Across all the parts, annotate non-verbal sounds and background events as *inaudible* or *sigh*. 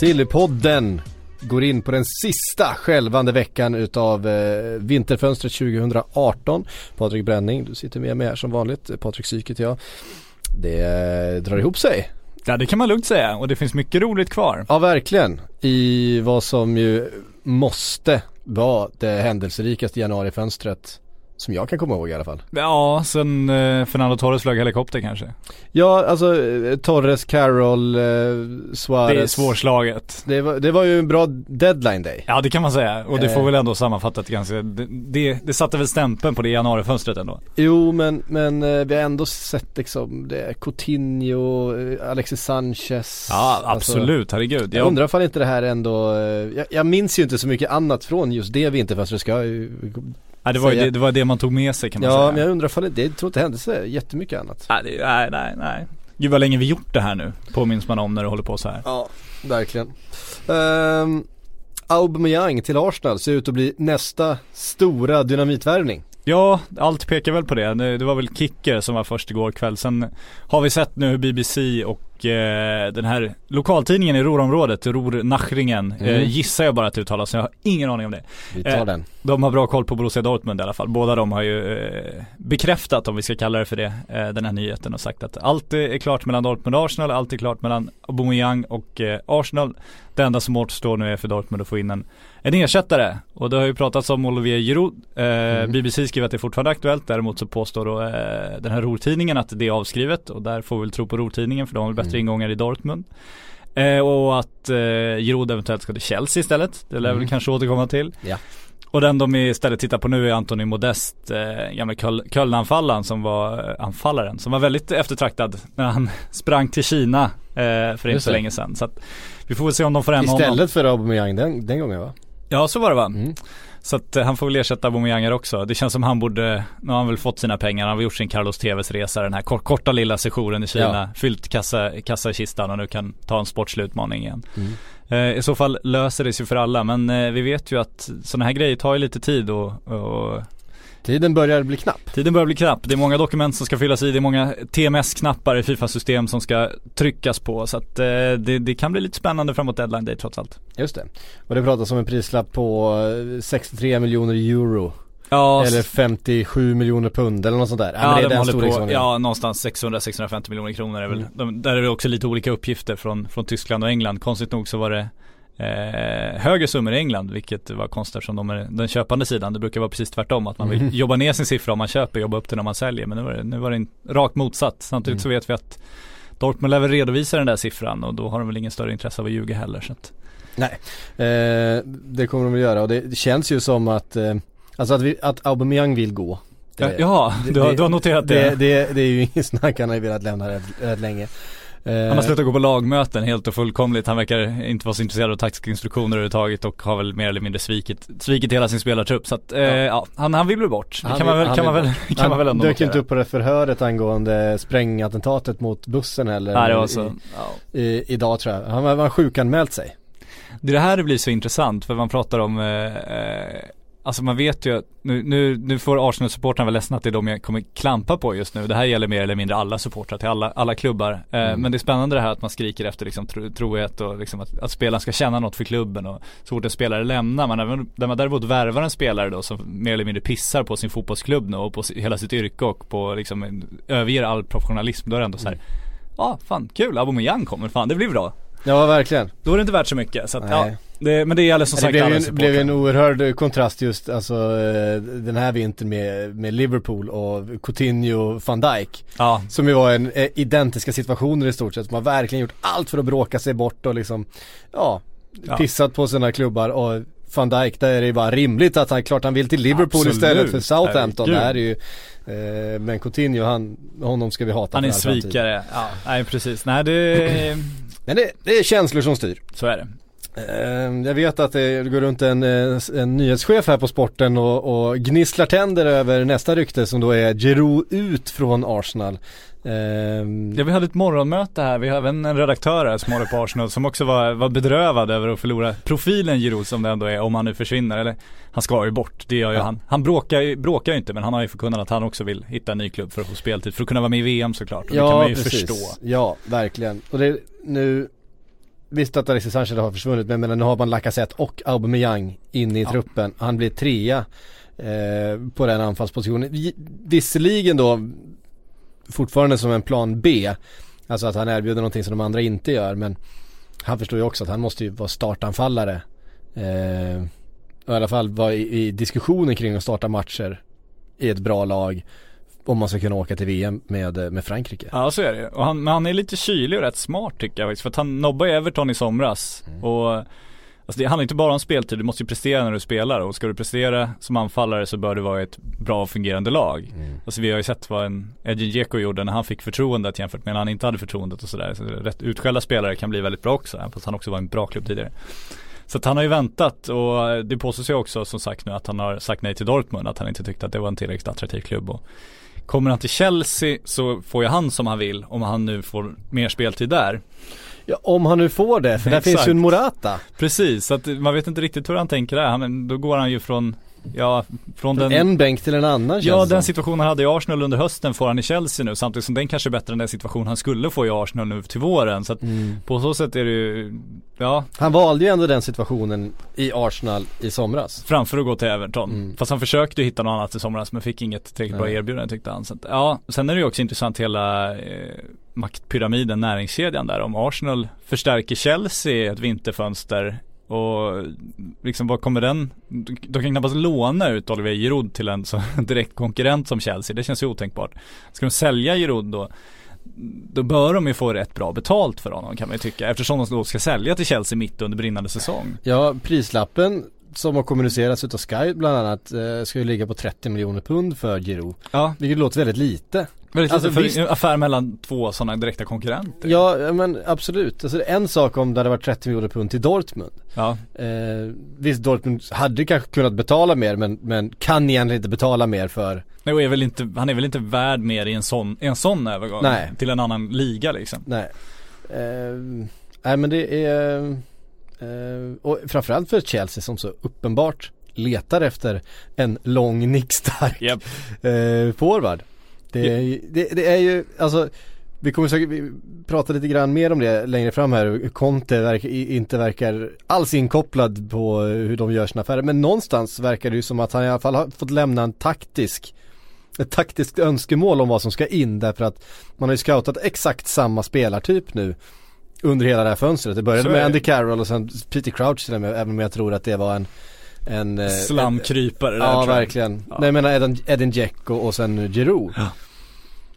Sillypodden går in på den sista skälvande veckan utav eh, vinterfönstret 2018. Patrik Bränning, du sitter med mig här som vanligt. Patrik Syk heter jag. Det eh, drar ihop sig. Ja det kan man lugnt säga och det finns mycket roligt kvar. Ja verkligen. I vad som ju måste vara det händelserikaste januarifönstret som jag kan komma ihåg i alla fall. Ja, sen eh, Fernando Torres flög helikopter kanske. Ja, alltså eh, Torres, Carroll, eh, Suarez. Det är svårslaget. Det var, det var ju en bra deadline day. Ja det kan man säga och det Eh. får väl ändå sammanfattat ganska, det, det, det satte väl stämpeln på det januarifönstret ändå. Jo men, men eh, vi har ändå sett liksom det Coutinho, eh, Alexis Sanchez. Ja Alltså, absolut, herregud. jag undrar ifall inte det här ändå, eh, jag, jag minns ju inte så mycket annat från just det vinterfönstret ska jag ja, det, var det, det var det man tog med sig kan man Ja säga. men jag undrar ifall det, tror inte hände så jättemycket annat. Nej, det, nej, nej, nej. Gud vad länge vi gjort det här nu, påminns man om när det håller på så här. Ja, verkligen. Um, Aubameyang till Arsenal ser ut att bli nästa stora dynamitvärvning. Ja, allt pekar väl på det. Det var väl Kicke som var först igår kväll. Sen har vi sett nu hur BBC och eh, den här lokaltidningen i Ruhrområdet, Ruhr Nachringen, Mm. eh, gissar jag bara att det uttalas. Jag har ingen aning om det. Vi tar Eh, den. De har bra koll på Borussia Dortmund i alla fall. Båda de har ju eh, bekräftat, om vi ska kalla det för det, eh, den här nyheten och sagt att allt är klart mellan Dortmund och Arsenal, allt är klart mellan Aubameyang och eh, Arsenal. Det enda som återstår nu är för Dortmund att få in en, en ersättare. Och det har ju pratats om Olivier Giroud. Eh, Mm. BBC skriver att det är fortfarande aktuellt. Däremot så påstår då eh, den här Ruhr-tidningen att det är avskrivet. Och där får vi väl tro på Ruhr-tidningen för de har väl bättre Mm. ingångar i Dortmund. Eh, och att eh, Giroud eventuellt ska till Chelsea istället. Det lär Mm. väl kanske återkomma till. Ja. Och den de istället tittar på nu är Anthony Modest, eh, gamla Köl- Köln-anfallaren som var, eh, anfallaren, som var väldigt eftertraktad när han *laughs* sprang till Kina eh, för inte så länge sedan. Så att vi får väl se om de får hem honom. Istället för Aubameyang den, den gången va? Ja så var det va? Mm. Så att eh, han får väl ersätta Aubameyang här också. Det känns som han borde, nu har han väl fått sina pengar, han har gjort sin Carlos TVs resa, den här kor- korta lilla sessionen i Kina, fyllt kassa, kassakistan och nu kan ta en sportslig utmaning igen. Mm. Eh, I så fall löser det sig för alla men eh, vi vet ju att sådana här grejer tar ju lite tid och, och Tiden börjar bli knapp. Tiden börjar bli knapp. Det är många dokument som ska fyllas i. Det är många TMS-knappar i Fifa-system som ska tryckas på. Så att eh, det, det kan bli lite spännande framåt deadline day trots allt. Just det. Och det pratas om en prislapp på eh, 63 miljoner euro. Ja, Eller 57 miljoner pund eller något sånt där. Ja, Ja, det är de den håller på, ja någonstans 600-650 miljoner kronor är väl, Mm. de, där är det också lite olika uppgifter från, från Tyskland och England. Konstigt nog så var det eh, högre summor i England, vilket var konstigt eftersom de är den köpande sidan. Det brukar vara precis tvärtom, att man vill Mm. jobba ner sin siffra om man köper, jobba upp den om man säljer. Men nu var det, nu var det en rakt motsatt. Samtidigt Mm. så vet vi att Dortmund lär väl redovisa den där siffran och då har de väl ingen större intresse av att ljuga heller. Så att, Eh, det kommer de att göra och det, det känns ju som att, eh, alltså att, vi, att Aubameyang vill gå. Det- ja, det- du, har, det- du har noterat det. Det, det, det är ju ingen snack, han har ju velat lämna rätt, rätt länge. Eh, Han har slutat gå på lagmöten helt och fullkomligt. Han verkar inte vara så intresserad av taktiska instruktioner överhuvudtaget och har väl mer eller mindre svikit, svikit hela sin spelartrupp. Så att, eh, ja. han, han vill bli bort. Det kan man väl, kan man väl, väl han ändå dök inte upp på det förhöret angående sprängattentatet mot bussen heller. Nej det var i- så, ja. I, idag tror jag. Han var, var sjukanmält sig. Det är det här det blir så intressant för man pratar om eh, eh, Alltså man vet ju att nu, nu, nu får Arsenal-supportrarna vara ledsna att det är de jag kommer klampa på just nu. Det här gäller mer eller mindre alla supportrar till alla, alla klubbar. Eh, Mm. Men det är spännande det här att man skriker efter liksom tro, trohet och liksom att, att spelaren ska känna något för klubben och så fort en spelare lämnar. Man, även, där man däremot värvar en spelare då som mer eller mindre pissar på sin fotbollsklubb nu och på hela sitt yrke och på liksom överger all professionalism. Då är det ändå så här. Ja, ah, fan kul, Aubameyang kommer, fan det blir bra. Ja verkligen. Då är det inte värt så mycket. Så att, ja, Nej. Det, men det gäller som det sagt blev alla ju, en, blev en oerhörd kontrast just alltså eh, den här vintern med, med Liverpool och Coutinho och van Dijk. Ja, Som ju var en eh, identiska situationer i stort sett. Som har verkligen gjort allt för att bråka sig bort och liksom, ja, Ja. pissat på sina klubbar och van Dijk där är det ju bara rimligt att han, klart han vill till Liverpool Absolut. istället för Southampton. Det här är ju, eh, men Coutinho han, honom ska vi hata han är en framtid. svikare. Ja, nej precis. Nej det *clears throat* Men det, det är känslor som styr. Så är det. Eh, Jag vet att det går runt en, eh, en nyhetschef här på sporten och, och gnisslar tänder över nästa rykte som då är Giroud ut från Arsenal. Eh, Ja, vi hade ett morgonmöte här, vi har även en redaktör här som håller på Arsenal som också var, var bedrövad över att förlora profilen Giroud som det ändå är om han nu försvinner eller han ska ju bort, det gör ju Ja. han. Han bråkar ju, bråkar ju inte men han har ju förkunnat att han också vill hitta en ny klubb för att få speltid, för att kunna vara med i VM såklart. Och det kan man ju förstå. Ja, verkligen. Och det nu Visst att Alexis Sanchez har försvunnit men, men nu har man Lacazette och Aubameyang inne i Ja. truppen. Han blir trea eh, på den anfallspositionen. Vi- Visserligen då fortfarande som en plan B. Alltså att han erbjuder någonting som de andra inte gör men han förstår ju också att han måste ju vara startanfallare. Eh, och I alla fall vara i, i diskussionen kring att starta matcher i ett bra lag om man ska kunna åka till VM med, med Frankrike. Ja så är det och han, Men han är lite kylig och rätt smart tycker jag faktiskt. För att han nobbade Everton i somras. Mm. Och Alltså det handlar inte bara om speltid, du måste ju prestera när du spelar och ska du prestera som anfallare så bör du vara ett bra och fungerande lag. Mm. Alltså vi har ju sett vad en Edin Dzeko gjorde när han fick förtroendet jämfört med när han inte hade förtroendet och sådär. Så rätt utskällda spelare kan bli väldigt bra också, även fast han också var en bra klubb tidigare. Så att han har ju väntat och det påstås ju också som sagt nu att han har sagt nej till Dortmund, att han inte tyckte att det var en tillräckligt attraktiv klubb. Och kommer han till Chelsea så får ju han som han vill om han nu får mer speltid där. Ja, om han nu får det, för där Exakt. finns ju en Morata. Precis, så att man vet inte riktigt hur han tänker där. Han, då går han ju från, ja, från den En bänk till en annan Ja den situationen han hade i Arsenal under hösten får han i Chelsea nu samtidigt som den kanske är bättre än den situation han skulle få i Arsenal nu till våren. Så att Mm. på så sätt är det ju, ja, Han valde ju ändå den situationen i Arsenal i somras. framför att gå till Everton. Mm. Fast han försökte ju hitta något annat i somras men fick inget tillräckligt bra erbjudande tyckte han. Så att, ja, sen är det ju också intressant hela eh, maktpyramiden, näringskedjan där. Om Arsenal förstärker Chelsea ett vinterfönster och liksom vad kommer den, de kan knappast låna ut Olivier Giroud till en så *laughs* direkt konkurrent som Chelsea, det känns ju otänkbart. Ska de sälja Giroud då, då bör de ju få rätt bra betalt för honom kan man ju tycka eftersom de då ska sälja till Chelsea mitt under brinnande säsong. Ja, prislappen som har kommunicerats utav Sky bland annat eh, ska ju ligga på 30 miljoner pund för Giroud. Ja, Vilket låter väldigt lite. Väldigt Alltså, för visst- en affär mellan två sådana direkta konkurrenter. Ja, men absolut. Alltså en sak om det hade varit 30 miljoner pund till Dortmund. Ja, Eh, visst, Dortmund hade kanske kunnat betala mer men, men kan egentligen inte betala mer för Nej, och är väl inte, han är väl inte värd mer i en sån, en sån övergång Nej. till en annan liga liksom. Nej. Eh, nej men det är eh, och framförallt för Chelsea som så uppenbart letar efter en lång nickstark Japp. eh, forward. Det, är- det, det är ju, alltså vi kommer säkert vi prata lite grann mer om det längre fram här, Conte verkar, inte verkar alls inkopplad på hur de gör sina affärer. Men någonstans verkar det ju som att han i alla fall har fått lämna en taktisk ett taktiskt önskemål om vad som ska in därför att man har ju scoutat exakt samma spelartyp nu under hela det här fönstret. Det började med. Andy Carroll och sen Peter Crouch till och med, även om jag tror att det var en en, eh, Slamkrypare där Ja verkligen. Ja. Nej jag menar Edin, Edin Dzeko och sen Giroud.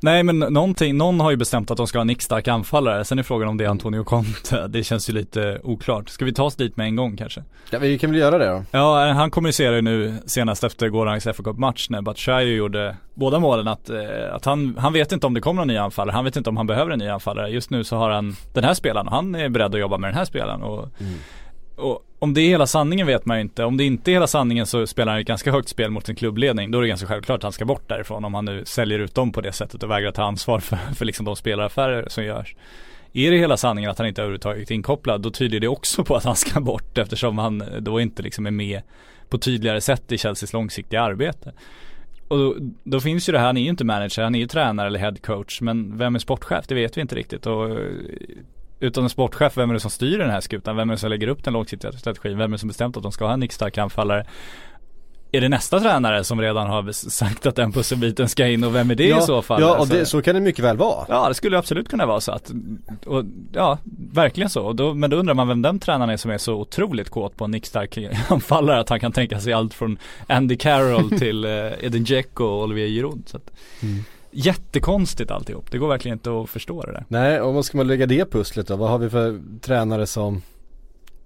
Nej men någonting, någon har ju bestämt att de ska ha en nickstark anfallare. Sen är frågan om det är Antonio Conte. *laughs* Det känns ju lite oklart. Ska vi ta oss dit med en gång kanske? Ja vi kan väl göra det då. Ja, han kommunicerade ju nu senast efter gårdagens FA Cup-match när Batshuayi gjorde båda målen att, eh, att han, han vet inte om det kommer någon ny anfallare. Han vet inte om han behöver en ny anfallare. Just nu så har han den här spelaren och han är beredd att jobba med den här spelaren. Och, och om det är hela sanningen vet man ju inte. Om det inte är hela sanningen så spelar han ett ganska högt spel mot sin klubbledning. Då är det ganska självklart att han ska bort därifrån om han nu säljer ut dem på det sättet och vägrar ta ansvar för, för liksom de spelaraffärer som görs. Är det hela sanningen att han inte överhuvudtaget är inkopplad då tyder det också på att han ska bort eftersom han då inte liksom är med på tydligare sätt i Chelseas långsiktiga arbete. Och då, då finns ju det här, han är ju inte manager, han är ju tränare eller head coach men vem är sportchef? Det vet vi inte riktigt och utan en sportchef, vem är det som styr den här skutan? Vem är det som lägger upp den långsiktiga strategin? Vem är det som bestämt att de ska ha en nickstark anfallare? Är det nästa tränare som redan har sagt att den pusselbiten ska in och vem är det ja, i så fall? Ja och Alltså- det, så kan det mycket väl vara. Ja det skulle absolut kunna vara så att, och, ja verkligen så. Och då, men då undrar man vem den tränaren är som är så otroligt kåt på en nickstark anfallare att han kan tänka sig allt från Andy Carroll *laughs* till eh, Edin Dzeko och Olivier Giroud. Så att, Mm. Jättekonstigt alltihop. Det går verkligen inte att förstå det där. Nej och vad ska man lägga det pusslet då? Vad har vi för tränare som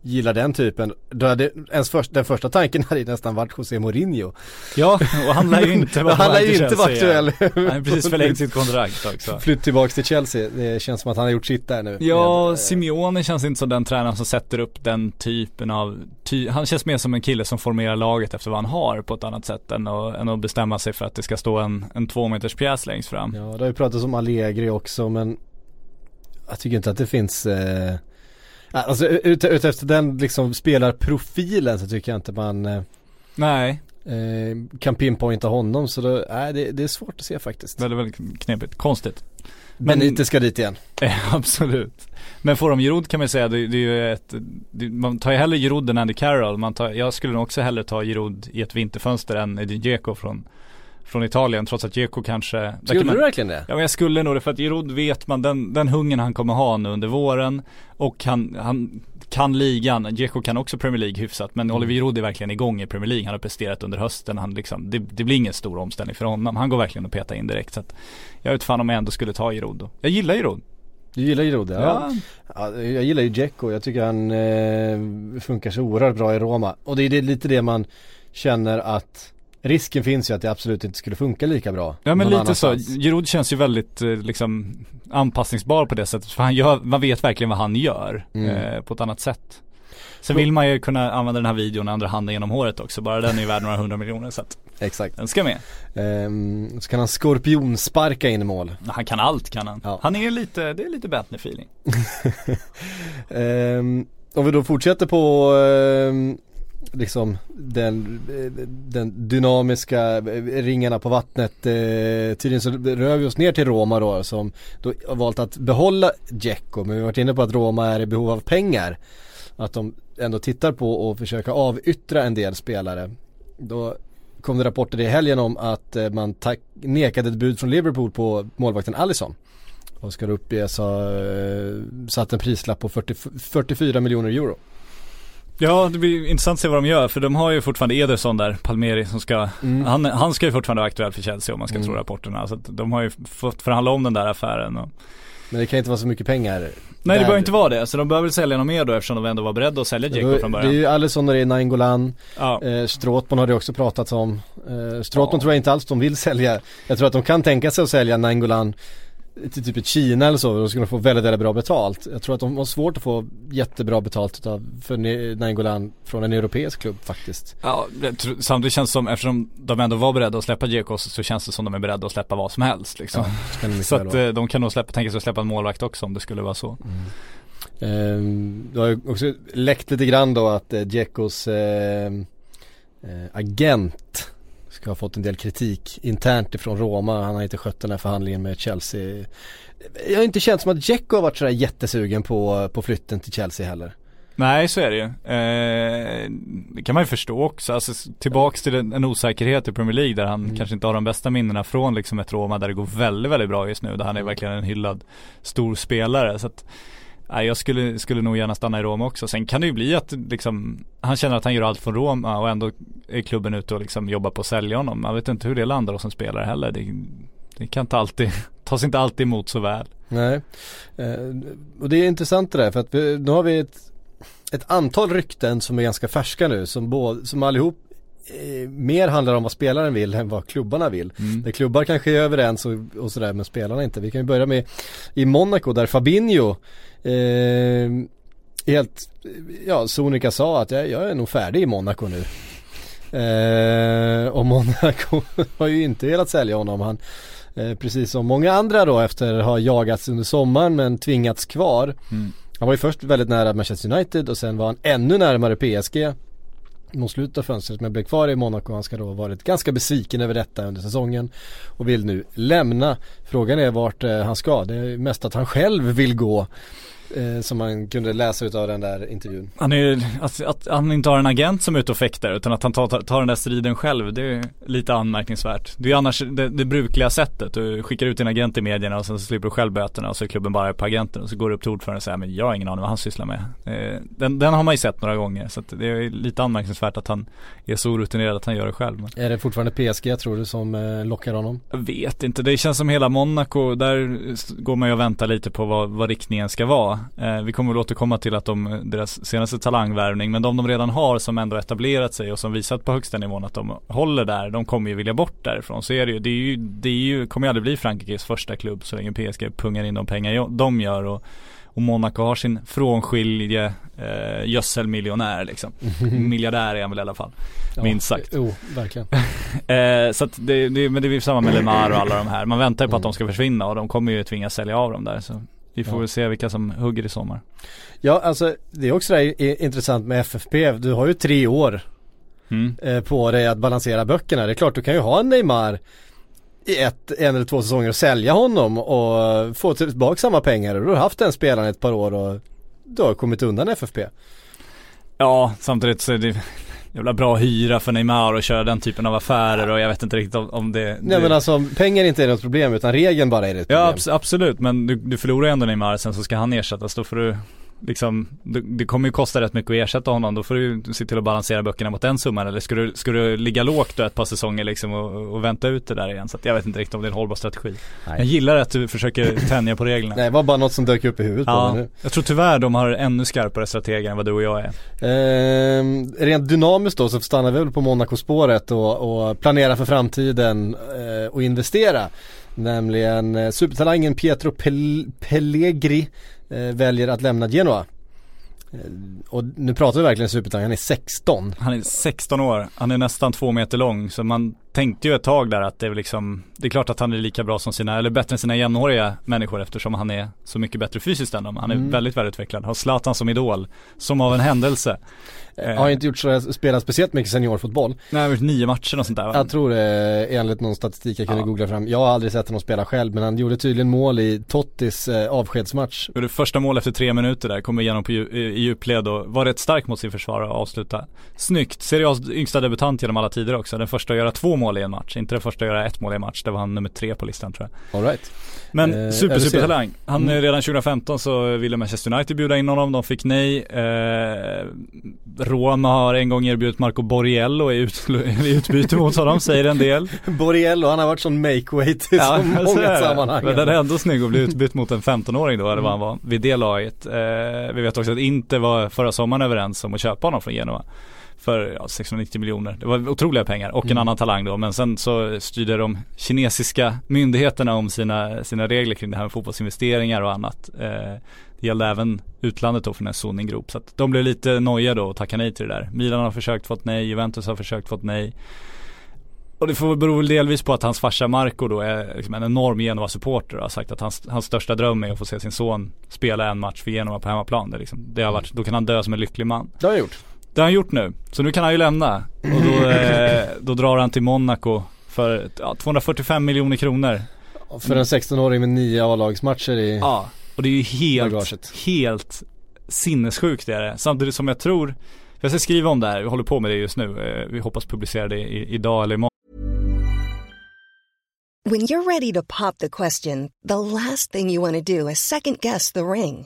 gillar den typen, då hade ens först, den första tanken hade ju nästan varit José Mourinho. Ja, och han lär ju inte vara *laughs* Han lär ju inte vara aktuell. Han har precis förlängt sitt kontrakt också. *laughs* Flytt tillbaks till Chelsea, det känns som att han har gjort sitt där nu. Ja, Med, eh, Simeone känns inte som den tränaren som sätter upp den typen av, ty han känns mer som en kille som formerar laget efter vad han har på ett annat sätt än att, än att bestämma sig för att det ska stå en, en två meters pjäs längst fram. Ja, det har ju pratats om Allegri också men jag tycker inte att det finns eh, Alltså ut, ut efter den liksom spelarprofilen så tycker jag inte man eh, Nej, eh, kan pinpointa honom så då, nej det, det är svårt att se faktiskt. väldigt, väldigt knepigt. Konstigt. Men inte ska dit igen. *laughs* Absolut. Men får de Giroud kan man säga, det, det är ju ett, det, man tar ju hellre Giroud än Andy Carroll. Man tar, jag skulle nog också hellre ta Giroud i ett vinterfönster än Edin Dzeko från, från Italien. Trots att Dzeko kanske Skulle man, du verkligen det? Ja men jag skulle nog det för att Giroud vet man den, den hungern han kommer ha nu under våren och han, han kan ligan, Dzeko kan också Premier League hyfsat men Oliver Giroud är verkligen igång i Premier League. Han har presterat under hösten, han liksom, det, det blir ingen stor omställning för honom. Han går verkligen att peta in direkt så att jag vet fan om jag ändå skulle ta Giroud då. Jag gillar Giroud. Du gillar Giroud ja. ja. Jag gillar ju Dzeko, jag tycker han eh, funkar så oerhört bra i Roma. Och det är lite det man känner att risken finns ju att det absolut inte skulle funka lika bra. Ja men lite så, annanstans. Giroud känns ju väldigt eh, liksom anpassningsbar på det sättet. För han gör, man vet verkligen vad han gör Mm. eh, på ett annat sätt. Sen vill man ju kunna använda den här videon andra handen genom håret också. Bara den är ju värd några hundra miljoner så att Exakt. den ska med. Ehm, så kan han skorpionsparka in i mål. Han kan allt kan han. Ja. Han är lite, det är lite Bentley feeling. *laughs* Ehm, om vi då fortsätter på ehm, liksom den, den dynamiska ringarna på vattnet. Eh, tydligen så rör vi oss ner till Roma då som då har valt att behålla Dzeko men vi har varit inne på att Roma är i behov av pengar. Att de ändå tittar på och försöka avyttra en del spelare. Då kom det rapporter i helgen om att eh, man tack, nekade ett bud från Liverpool på målvakten Alisson. Och ska uppges eh, ha eh, satt en prislapp på 40, 44 miljoner euro. Ja det blir intressant att se vad de gör för de har ju fortfarande Ederson där, Palmeri som ska Mm. han, han ska ju fortfarande vara aktuell för Chelsea om man ska Mm. tro rapporterna. Så att de har ju fått förhandla om den där affären och Men det kan inte vara så mycket pengar. Nej det där. bör inte vara det, så de behöver väl sälja något mer då eftersom de ändå var beredda att sälja Dzeko från Det är början. ju Alisson och det är Nainggolan. Ja. Eh, Stråtman har det också pratats om. Eh, Stråtman Ja. tror jag inte alls de vill sälja. Jag tror att de kan tänka sig att sälja Nainggolan till typ ett Kina eller så. Då skulle de få väldigt, väldigt bra betalt. Jag tror att de har svårt att få jättebra betalt utav, för Nainggolan från en europeisk klubb faktiskt. Ja, tror- samtidigt känns det som, eftersom de ändå var beredda att släppa Dzeko så känns det som de är beredda att släppa vad som helst liksom. mycket Så att eh, de kan nog släppa, tänka sig att släppa en målvakt också om det skulle vara så. Ehm, det har ju också läckt lite grann då att eh, Dzekos eh, eh, agent ska ha fått en del kritik internt ifrån Roma. Han har inte skött den här förhandlingen med Chelsea. Jag har inte känt som att Dzeko har varit sådär jättesugen på, på flytten till Chelsea heller. Nej så är det ju. Eh, det kan man ju förstå också. Alltså tillbaks till en, en osäkerhet i Premier League där han Mm. kanske inte har de bästa minnena från liksom ett Roma där det går väldigt, väldigt bra just nu. Där han är verkligen en hyllad stor spelare. Så att, nej, jag skulle, skulle nog gärna stanna i Roma också. Sen kan det ju bli att liksom, han känner att han gör allt från Roma och ändå är klubben ute och liksom jobbar på att sälja honom. Man vet inte hur det landar som spelare heller. Det, det kan inte alltid, *laughs* tas inte alltid emot så väl. Nej. Eh, och det är intressant det där för att vi, nu har vi ett, ett antal rykten som är ganska färska nu som, både, som allihop eh, mer handlar om vad spelaren vill än vad klubbarna vill. Mm. Där klubbar kanske är överens och, och sådär men spelarna inte. Vi kan ju börja med i Monaco där Fabinho eh, helt, ja Sonika sa att jag, jag är nog färdig i Monaco nu. Eh, och *laughs* Monaco har ju inte velat sälja honom. Han, eh, precis som många andra då efter att ha jagats under sommaren men tvingats kvar. Mm. Han var ju först väldigt nära Manchester United och sen var han ännu närmare PSG mot slutet av fönstret men blev kvar i Monaco. Han ska då ha varit ganska besviken över detta under säsongen och vill nu lämna. Frågan är vart eh, han ska. Det är mest att han själv vill gå eh, som man kunde läsa ut av den där intervjun. Han är ju, att, han inte har en agent som är ute och fäktar utan att han tar, tar, den där striden själv. Det är lite anmärkningsvärt. Det är annars det, det brukliga sättet. Du skickar ut din agent i medierna och sen så slipper du själv böterna och så är klubben bara på agenten och så går du upp till ordföranden och säger men jag har ingen aning vad han sysslar med. Eh, den, den har man ju sett några gånger så att det är lite anmärkningsvärt att han är så orutinerad att han gör det själv. Men Är det fortfarande PSG tror du som eh, lockar honom? jag vet inte, det känns som hela Monaco, där går man ju och väntar lite på vad, vad riktningen ska vara. Eh, vi kommer väl återkomma till att de, deras senaste talangvärvning, men de de redan har som ändå etablerat sig och som visat på högsta nivån att de håller där, de kommer ju vilja bort därifrån. Så är det ju. Det, är ju, det är ju, kommer ju aldrig bli Frankrikes första klubb så länge PSG pungar in de pengar de gör. Och, och Monaco har sin frånskilje eh, gödselmiljonär liksom. *laughs* Miljardär är han väl i alla fall. minst sagt. Jo, verkligen. *laughs* eh, så att det, det, men det är samma med Lemar och alla de här. Man väntar ju på att de ska försvinna och de kommer ju tvingas sälja av dem där. Så vi får Ja. väl se vilka som hugger i sommar. Ja, alltså det är också i- intressant med FFP. Du har ju tre år Mm. eh, på dig att balansera böckerna. Det är klart, du kan ju ha en Neymar i ett, en eller två säsonger och sälja honom och få tillbaka samma pengar. Du har haft den spelaren ett par år och du har kommit undan FFP. Ja, samtidigt så är det jävla bra hyra för Neymar och köra den typen av affärer och jag vet inte riktigt om, om det Nej det- men alltså pengar är inte något problem utan regeln bara är ett problem. Ja abs- absolut men du, du förlorar ändå Neymar sen så ska han ersättas då får du liksom det, det kommer ju kosta rätt mycket att ersätta honom då får du se till att balansera böckerna mot den summan eller ska du, ska du ligga lågt ett par säsonger liksom och, och vänta ut det där igen så jag vet inte riktigt om det är en hållbar strategi. Nej. Jag gillar att du försöker tänja på reglerna. Nej, det var bara något som dök upp i huvudet på Ja, mig nu. jag tror tyvärr de har ännu skarpare strateger än vad du och jag är. Ehm, rent dynamiskt då så stannar vi väl på Monaco-spåret och, och planera för framtiden eh, och investera. Nämligen eh, supertalangen Pietro Pel- Pellegri Eh, väljer att lämna Genoa. Eh, och nu pratar vi verkligen supertalang, han är 16. Han är 16 år, han är nästan två meter lång så man tänkte ju ett tag där att det är liksom Det är klart att han är lika bra som sina, eller bättre än sina jämnåriga människor eftersom han är så mycket bättre fysiskt än dem. Han är Mm. väldigt välutvecklad, har Zlatan som idol, som av en händelse. Eh, har inte gjort så, spelat speciellt mycket seniorfotboll. Nej, han har gjort nio matcher och sånt där va? Jag tror det enligt någon statistik jag kunde Ja. googla fram. Jag har aldrig sett honom spela själv men han gjorde tydligen mål i Tottis eh, avskedsmatch. Gjorde första mål efter tre minuter där, kommer igenom på i djupled och var rätt stark mot sin försvarare och avsluta snyggt. Serie A's yngsta debutant genom alla tider också. Den första att göra två mål i en match, inte den första att göra ett mål i en match. Det var han nummer tre på listan tror jag. All right. Men Eh, super, se. supertalang. Han Mm. redan 2015 så ville Manchester United bjuda in honom, de fick nej. Eh, Roma har en gång erbjudit Marco Borriello i, ut, *laughs* i utbyte mot honom, säger en del. *laughs* Borriello, han har varit sån make-weight i så så många det. sammanhang. Men den är ändå snygg att bli utbytt mot en 15-åring då, eller vad han var, vid det laget. Eh, vi vet också att Inter var förra sommaren överens om att köpa honom från Genoa. För ja, 690 miljoner. Det var otroliga pengar och en Mm. annan talang då. Men sen så styrde de kinesiska myndigheterna om sina, sina regler kring det här med fotbollsinvesteringar och annat. Eh, det gällde även utlandet då från en Soning Group. Så att de blev lite nojiga då och tackade nej till det där. Milan har försökt fått nej, Juventus har försökt fått nej. Och det får bero väl delvis på att hans farsa Marco då är liksom en enorm Genoa-supporter och har sagt att hans, hans största dröm är att få se sin son spela en match för Genoa på hemmaplan. Det, liksom, det har varit, då kan han dö som en lycklig man. Det har han gjort. Det har han gjort nu. Så nu kan han ju lämna. Och då, eh, då drar han till Monaco för ja, 245 miljoner kronor. För en 16-åring med nio A-lagsmatcher i Ja, och det är ju helt, Bagaget. helt sinnessjukt är det. Samtidigt som jag tror, jag ska skriva om det här, vi håller på med det just nu. Eh, vi hoppas publicera det i, idag eller imorgon. When you're ready to pop the question, the last thing you want to do is second guess the ring.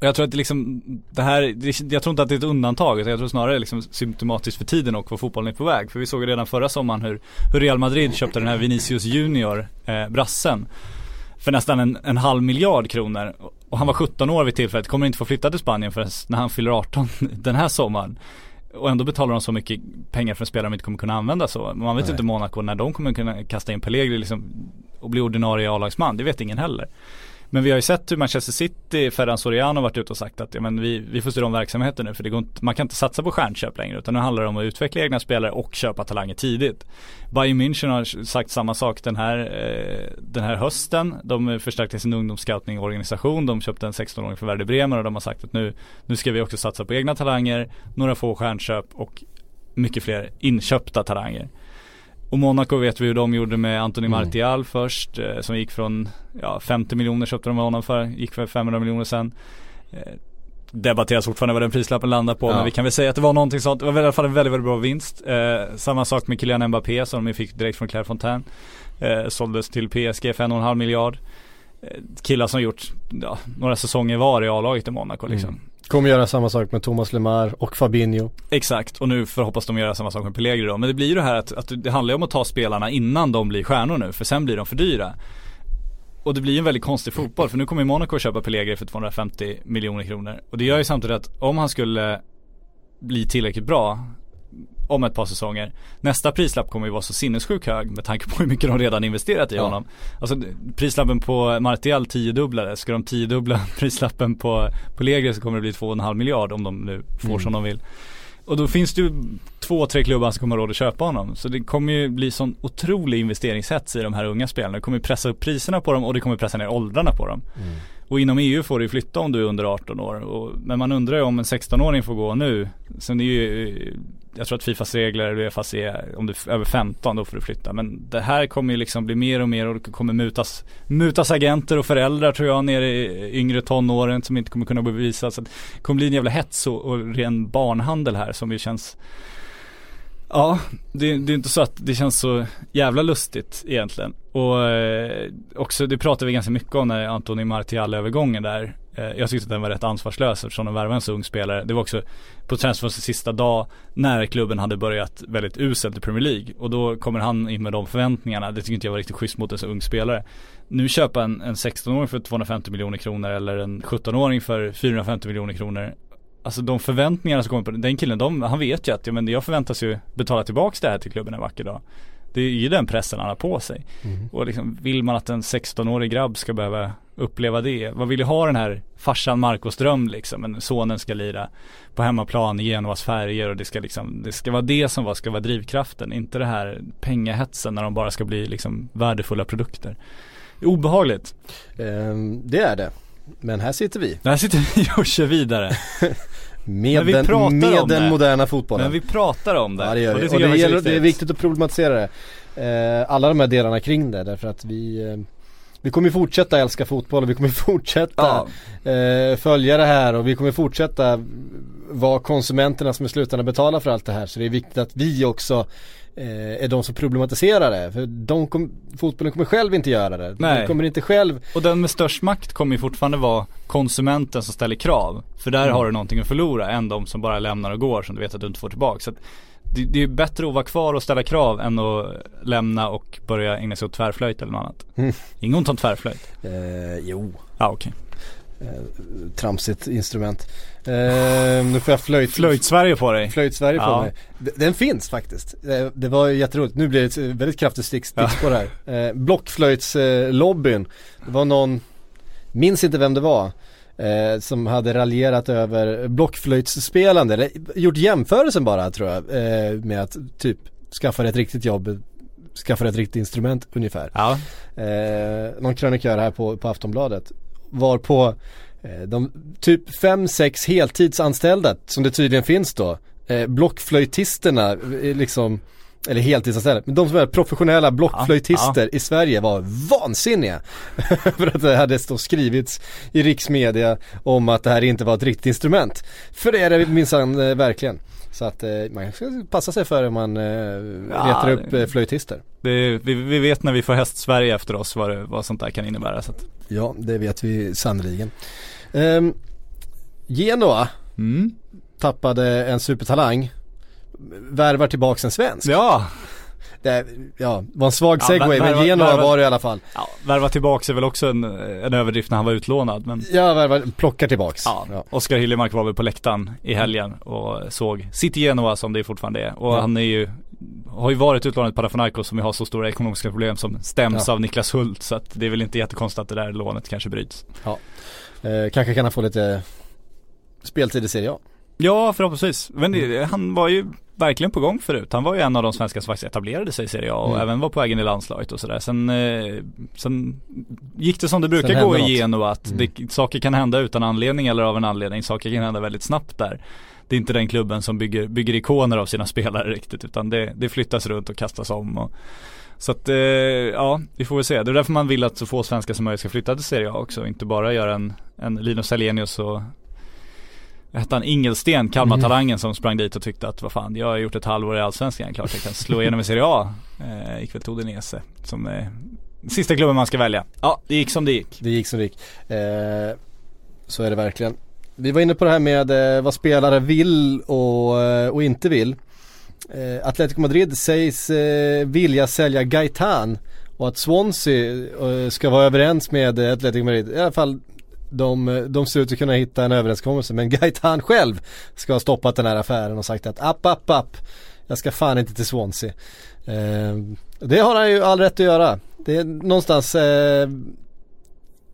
Och jag tror att det liksom, det här, det, jag tror inte att det är ett undantag utan jag tror snarare liksom symptomatiskt för tiden och vad fotbollen är på väg. För vi såg redan förra sommaren hur, hur Real Madrid köpte den här Vinicius Junior, eh, brassen. För nästan en, en halv miljard kronor. Och han var 17 år vid tillfället, kommer inte få flytta till Spanien förrän när han fyller 18 *laughs* den här sommaren. Och ändå betalar de så mycket pengar för en spelare de inte kommer kunna använda så. Man vet Nej. inte Monaco när de kommer kunna kasta in Pellegrini liksom och bli ordinarie A-lagsman. Det vet ingen heller. Men vi har ju sett hur Manchester City, Ferran Soriano varit ute och sagt att ja, men vi, vi får styra om verksamheten nu för det går inte, man kan inte satsa på stjärnköp längre utan nu handlar det om att utveckla egna spelare och köpa talanger tidigt. Bayern München har sagt samma sak den här, eh, den här hösten. De förstärkte sin ungdomsscoutning organisation. De köpte en 16-åring för Werder Bremer och de har sagt att nu, nu ska vi också satsa på egna talanger, några få stjärnköp och mycket fler inköpta talanger. Och Monaco vet vi hur de gjorde med Anthony Mm. Martial först, eh, som gick från ja, 50 miljoner köpte de honom för, gick för 500 miljoner sen. Eh, debatteras fortfarande vad den prislappen landar på Ja. men vi kan väl säga att det var någonting sånt. Det var i alla fall en väldigt, väldigt bra vinst. Eh, samma sak med Kylian Mbappé som de fick direkt från Clairefontaine. Eh, såldes till PSG för en och en halv miljard. Eh, killar som gjort ja, några säsonger var i A-laget i Monaco liksom. Mm. Kommer göra samma sak med Thomas Lemar och Fabinho. Exakt, och nu förhoppas de göra samma sak med Pellegri då. Men det blir ju det här att, att det handlar ju om att ta spelarna innan de blir stjärnor nu, för sen blir de för dyra. Och det blir ju en väldigt konstig fotboll, för nu kommer ju Monaco att köpa Pellegri för 250 miljoner kronor. Och det gör ju samtidigt att om han skulle bli tillräckligt bra om ett par säsonger. Nästa prislapp kommer ju vara så sinnessjukt hög med tanke på hur mycket de redan investerat i Ja. honom. Alltså prislappen på Martial tiodubblades. Ska de tiodubbla *laughs* prislappen på, på Legre så kommer det bli 2,5 miljard om de nu får Mm. som de vill. Och då finns det ju två, tre klubbar som kommer ha råd att köpa honom. Så det kommer ju bli sån otrolig investeringshets i de här unga spelarna. Det kommer ju pressa upp priserna på dem och det kommer pressa ner åldrarna på dem. Och inom EU får du flytta om du är under 18 år. Och, men man undrar ju om en 16-åring får gå nu. Sen är ju, jag tror att Fifas regler, eller Uefas är, om du är över 15 då får du flytta. Men det här kommer ju liksom bli mer och mer och det kommer mutas, mutas agenter och föräldrar tror jag nere i yngre tonåren som inte kommer kunna bevisa. Så det kommer bli en jävla hets och, och ren barnhandel här som ju känns Ja, det, det är inte så att det känns så jävla lustigt egentligen. Och eh, också, det pratade vi ganska mycket om när Antoni Martial-övergången där. Eh, jag tyckte att den var rätt ansvarslös eftersom de värvade en så ung spelare. Det var också på transfers sista dag när klubben hade börjat väldigt uselt i Premier League. Och då kommer han in med de förväntningarna. Det tycker inte jag var riktigt schysst mot en så ung spelare. Nu köpa en, en 16-åring för 250 miljoner kronor eller en 17-åring för 450 miljoner kronor. Alltså de förväntningarna som kommer på den killen, de, han vet ju att ja, men jag förväntas ju betala tillbaka det här till klubben en vacker dag. Det är ju den pressen han har på sig. Och liksom, vill man att en 16-årig grabb ska behöva uppleva det? Vad vill ju ha den här farsan Marcos dröm liksom? Men sonen ska lira på hemmaplan i Genoas färger och det ska liksom, det ska vara det som var, ska vara drivkraften. Inte det här pengahetsen när de bara ska bli liksom värdefulla produkter. Obehagligt. Ehm, det är det. Men här sitter vi. Där sitter vi och kör vidare. *laughs* Med den, med den moderna fotbollen. Men vi pratar om det. Ja det gör och vi. det Och det, gäller, det är viktigt att problematisera det. Eh, alla de här delarna kring det därför att vi eh, vi kommer fortsätta älska fotboll och vi kommer *laughs* fortsätta Ja. eh, följa det här och vi kommer fortsätta vara konsumenterna som i slutändan betalar för allt det här. Så det är viktigt att vi också är de som problematiserar det. För de kom, fotbollen kommer själv inte göra det. Nej. De kommer inte själv Och den med störst makt kommer ju fortfarande vara konsumenten som ställer krav. För där Mm. har du någonting att förlora än de som bara lämnar och går som du vet att du inte får tillbaka. Så det, det är bättre att vara kvar och ställa krav än att lämna och börja ägna sig åt tvärflöjt eller något annat. Mm. Ingen ont om tvärflöjt. eh, Jo, Ja okej. tramsigt instrument. Eh, nu får jag flöjt Flöjt-Sverige på dig. Flöjt-Sverige på Ja. mig. Den finns faktiskt. Det, det var jätteroligt. Nu blir det ett väldigt kraftigt stick, stickspår här. Eh, Blockflöjtslobbyn. det var någon, minns inte vem det var. Eh, som hade raljerat över blockflöjtsspelande, eller gjort jämförelsen bara tror jag. Eh, med att typ skaffa ett riktigt jobb, skaffa ett riktigt instrument ungefär. Ja. Eh, någon krönikör här på, på Aftonbladet var på eh, de typ 5-6 heltidsanställda som det tydligen finns då. Eh, blockflöjtisterna eh, liksom eller heltidsanställda, men de som är professionella blockflöjtister i Sverige var vansinniga. *laughs* För att det hade stått skrivits i riksmedia om att det här inte var ett riktigt instrument. För det är det minsann eh, verkligen. Så att eh, man ska passa sig för om man eh, letar upp eh, flöjtister. Det, vi, vi vet när vi får häst-Sverige efter oss vad, det, vad sånt där kan innebära. Så att, Ja, det vet vi sannerligen. Um, Genoa mm. tappade en supertalang. Värvar tillbaks en svensk. Ja, Det ja, var en svag Ja, segway vär- men värva- Genoa värva- var det i alla fall. ja värva tillbaks är väl också en, en överdrift när han var utlånad. Men Ja, värvar, plockar tillbaks. Ja, Ja. Oskar Hiljemark var väl på läktaren i helgen och såg City Genoa som det fortfarande är. Och Ja. han är ju, har ju varit utlånad till Panathinaikos som ju har så stora ekonomiska problem som stäms Ja. av Niklas Hult. Så att det är väl inte jättekonstigt att det där lånet kanske bryts. Eh, kanske kan han få lite speltid i Serie A. Ja, förhoppningsvis. Men det, han var ju verkligen på gång förut. Han var ju en av de svenskar som faktiskt etablerade sig i Serie A och Mm. även var på vägen i landslaget och sådär. Sen, eh, sen gick det som det brukar Sen gå i. Genoa att Mm. det, saker kan hända utan anledning eller av en anledning. Saker kan hända väldigt snabbt där. Det är inte den klubben som bygger, bygger ikoner av sina *laughs* spelare riktigt utan det, det flyttas runt och kastas om. Och, så att, eh, ja, vi får väl se. Det är därför man vill att så få svenskar som möjligt ska flytta till Serie A också. Inte bara göra en, en Linus Hallenius och hette han Ingelsten, Kalmar-talangen som sprang dit och tyckte att vad fan, jag har gjort ett halvår i Allsvenskan, klart jag kan slå igenom i Serie A. Eh, gick väl till Udinese som eh, sista klubben man ska välja. Ja, det gick som det gick. Det gick som det gick. Eh, så är det verkligen. Vi var inne på det här med eh, vad spelare vill och, eh, och inte vill. Eh, Atletico Madrid sägs eh, vilja sälja Gaetan och att Swansea eh, ska vara överens med Atletico Madrid. I alla fall de, de ser ut att kunna hitta en överenskommelse men *laughs* Gaetan själv ska ha stoppat den här affären och sagt att app, app, app. Jag ska fan inte till Swansea. Eh, det har han ju all rätt att göra. Det är någonstans eh,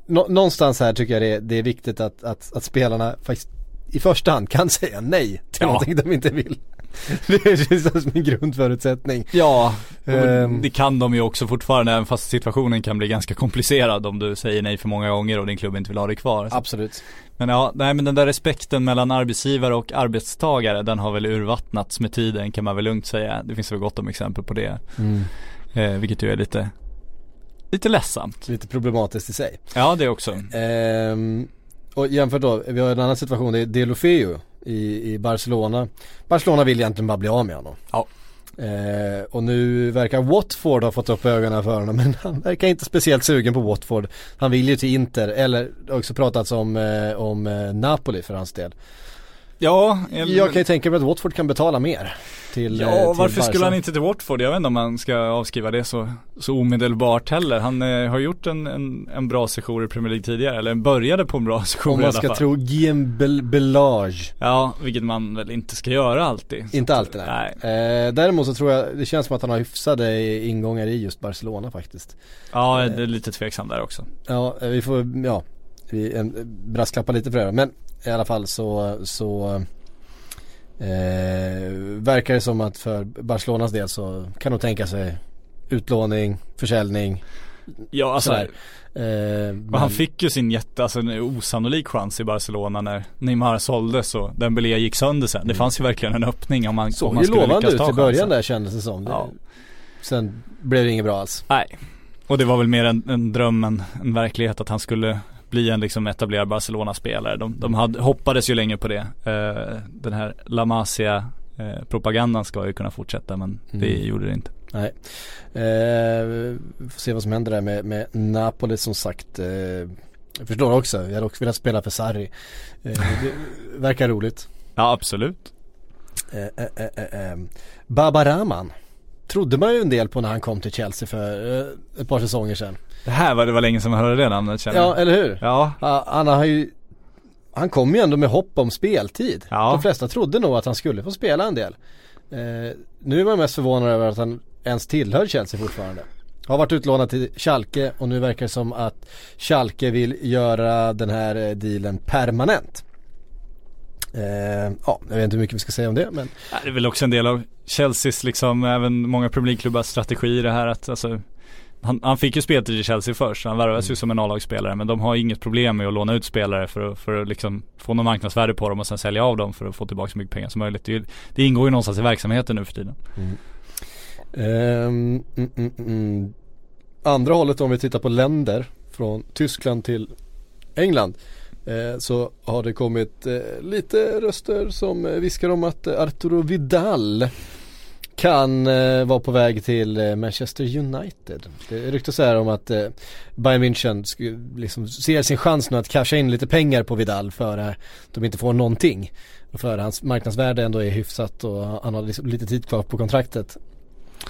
nå, Någonstans här tycker jag det är, det är viktigt att, att, att spelarna faktiskt i första hand kan *laughs* säga nej till Ja. någonting de inte vill. *laughs* Det känns som en grundförutsättning. Ja, Ehm. det kan de ju också fortfarande även fast situationen kan bli ganska komplicerad om du säger nej för många gånger och din klubb inte vill ha dig kvar. Så- Absolut. Men ja, nej men den där respekten mellan arbetsgivare och arbetstagare den har väl urvattnats med tiden kan man väl lugnt säga. Det finns väl gott om exempel på det. Eh, vilket ju är lite, lite ledsamt. Lite problematiskt i sig. Ja det också. Ehm, och jämfört då, vi har en annan situation, det är Delofeu i, i Barcelona. Barcelona vill egentligen bara bli av med honom. Ja. Eh, och nu verkar Watford ha fått upp ögonen för honom *laughs* men han verkar inte speciellt sugen på Watford. Han vill ju till Inter eller det har också pratats om, eh, om eh, Napoli för hans del. Ja, eller- Jag kan ju tänka mig att Watford kan betala mer till eh, Ja, till varför skulle Barca. han inte till Watford? Jag vet inte om man ska avskriva det så, så omedelbart heller. Han eh, har gjort en, en, en bra session i Premier League tidigare, eller började på en bra session Om i man alla ska fall. tro Guillaume Bel- Belage. Ja, vilket man väl inte ska göra alltid. Inte alltid nej. Nej. Eh, däremot så tror jag, det känns som att han har hyfsade ingångar i just Barcelona faktiskt. Ja, det är lite tveksam där också. Ja, eh, vi får, ja, vi en, brasklappa lite för det. Men i alla fall så, så eh, verkar det som att för Barcelonas del så kan de tänka sig utlåning, försäljning, Ja, alltså. Eh, och han fick ju sin jätte, alltså en osannolik chans i Barcelona när Neymar såldes och Dembélé gick sönder sen. Det fanns ju verkligen en öppning om man, om såg man ju skulle lovande lyckas ut ta i början chansen. där kändes det som. Ja. Sen blev det inget bra alls. Nej, och det var väl mer en, en dröm än en verklighet att han skulle bli en liksom etablerad Barcelona-spelare. De, de hade, hoppades ju länge på det. Eh, den här La Masia eh, ska ju kunna fortsätta men det Mm. gjorde det inte. Nej. Eh, vi får se vad som händer där med, med Napoli som sagt. Eh, jag förstår också, jag hade också velat spela för Sarri. Eh, det verkar roligt. Ja absolut. Eh, eh, eh, eh. Baba Rahman trodde man ju en del på när han kom till Chelsea för ett par säsonger sedan. Det här var det var länge sedan man hörde det namnet känner jag. Ja, eller hur? Ja, Ha- Han har ju Han kom ju ändå med hopp om speltid. Ja. De flesta trodde nog att han skulle få spela en del. Eh, nu är man mest förvånad över att han ens tillhör Chelsea fortfarande. Har varit utlånad till Schalke och nu verkar det som att Schalke vill göra den här eh, dealen permanent. Eh, ja, jag vet inte hur mycket vi ska säga om det men det är väl också en del av Chelseas liksom, även många Premier League-klubbars strategi det här att alltså han, han fick ju speltid i Chelsea först, han värvades ju som en A-lagsspelare men de har inget problem med att låna ut spelare för att, för att liksom få någon marknadsvärde på dem och sen sälja av dem för att få tillbaka så mycket pengar som möjligt. Det, det ingår ju någonstans i verksamheten nu för tiden. Mm, mm, mm. Andra hållet om vi tittar på länder från Tyskland till England eh, så har det kommit eh, lite röster som viskar om att Arturo Vidal kan eh, vara på väg till eh, Manchester United. Det ryktas här om att eh, Bayern München liksom ser sin chans nu att casha in lite pengar på Vidal för att de inte får någonting. För hans marknadsvärde ändå är hyfsat och han har liksom lite tid kvar på kontraktet.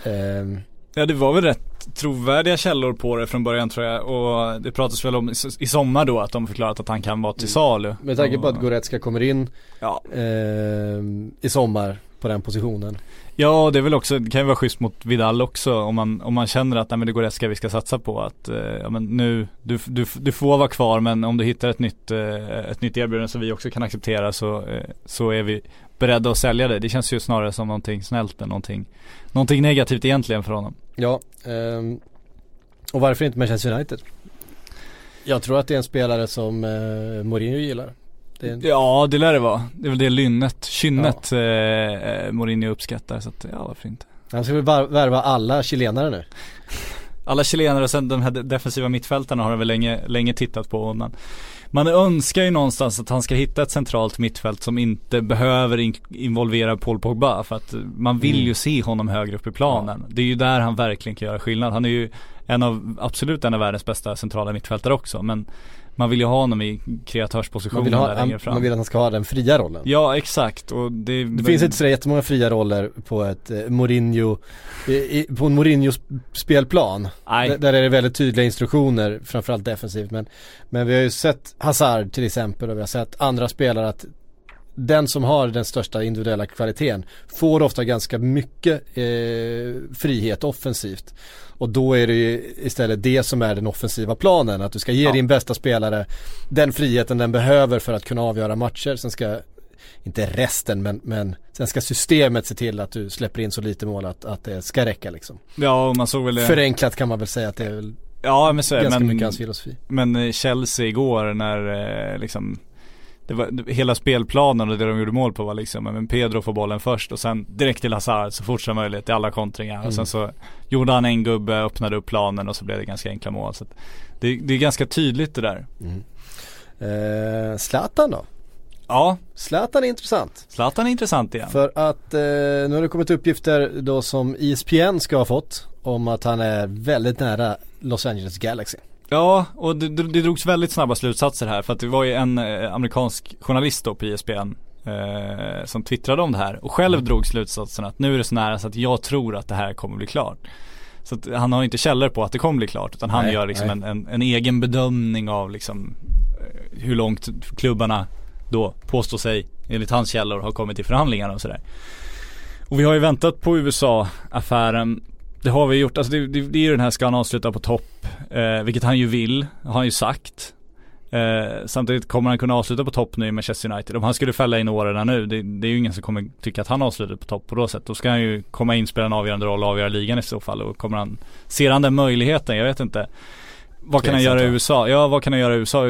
Ehm, Ja det var väl rätt trovärdiga källor på det från början tror jag och det pratas väl om i, sommar då att de förklarat att han kan vara till salu. med tanke på att Goretzka kommer in Ja. ehm, i sommar på den positionen. Ja, det är väl också, det kan ju vara schysst mot Vidal också om man, om man känner att nej, men det går rätt ska vi ska satsa på att eh, ja, men nu, du, du, du får vara kvar men om du hittar ett nytt, eh, ett nytt erbjudande som vi också kan acceptera så, eh, så är vi beredda att sälja det. Det känns ju snarare som någonting snällt än någonting, någonting negativt egentligen för honom. Ja, ehm, och varför inte Manchester United? Jag tror att det är en spelare som eh, Mourinho gillar. Det en, Ja, det lär det vara. Det är väl det lynnet, kynnet eh, eh, Mourinho uppskattar så att ja, varför inte. Han ska väl värva alla chilenare nu. *laughs* alla chilenare och sen de här defensiva mittfältarna har jag väl länge, länge tittat på. Och man, önskar ju någonstans att han ska hitta ett centralt mittfält som inte behöver in, involvera Paul Pogba för att man vill Mm. ju se honom högre upp i planen. Det är ju där han verkligen kan göra skillnad. Han är ju en av, absolut en av världens bästa centrala mittfältare också men man vill ju ha honom i kreatörspositionen ha, där längre fram. man vill att han ska ha den fria rollen. Ja exakt och det, Det finns inte så jättemånga fria roller på ett eh, Mourinho, i, på en Mourinho sp- spelplan. Där, där är det väldigt tydliga instruktioner, framförallt defensivt. Men, men vi har ju sett Hazard till exempel och vi har sett andra spelare att den som har den största individuella kvaliteten får ofta ganska mycket eh, frihet offensivt. Och då är det ju istället det som är den offensiva planen. Att du ska ge Ja. din bästa spelare den friheten den behöver för att kunna avgöra matcher. Sen ska, inte resten men, men sen ska systemet se till att du släpper in så lite mål att, att det ska räcka liksom. Ja man såg väl det. Förenklat kan man väl säga att det är Ja men så är ganska men, mycket hans filosofi. men eh, Chelsea igår när eh, liksom det var, hela spelplanen och det de gjorde mål på var liksom, men Pedro får bollen först och sen direkt till Hazard så fort som möjligt i alla kontringar Mm. och sen så gjorde han en gubbe, öppnade upp planen och så blev det ganska enkla mål. Så det, det är ganska tydligt det där. Eh, Zlatan då? Ja, Zlatan är intressant. Zlatan är intressant igen. För att eh, nu har det kommit uppgifter då som E ESPN ska ha fått om att han är väldigt nära Los Angeles Galaxy. Ja, och det, det, drogs väldigt snabba slutsatser här för att det var ju en eh, amerikansk journalist då på ISBN eh, som twittrade om det här och själv drog slutsatsen att nu är det så nära så att jag tror att det här kommer bli klart. Så att han har inte källor på att det kommer bli klart utan han Nej, gör liksom en, en, en egen bedömning av liksom eh, hur långt klubbarna då påstår sig enligt hans källor har kommit i förhandlingarna och sådär. Och vi har ju väntat på USA-affären det har vi gjort, alltså det, det, det är ju den här ska han avsluta på topp, eh, vilket han ju vill, har han ju sagt. Eh, samtidigt kommer han kunna avsluta på topp nu i Manchester United. Om han skulle fälla in åren nu, det, det är ju ingen som kommer tycka att han avslutar på topp på då sätt. Då ska han ju komma in, spela en avgörande roll och avgöra ligan i så fall. Och kommer han, ser han den möjligheten? Jag vet inte. Vad kan han göra i? USA? Ja, vad kan han göra i USA?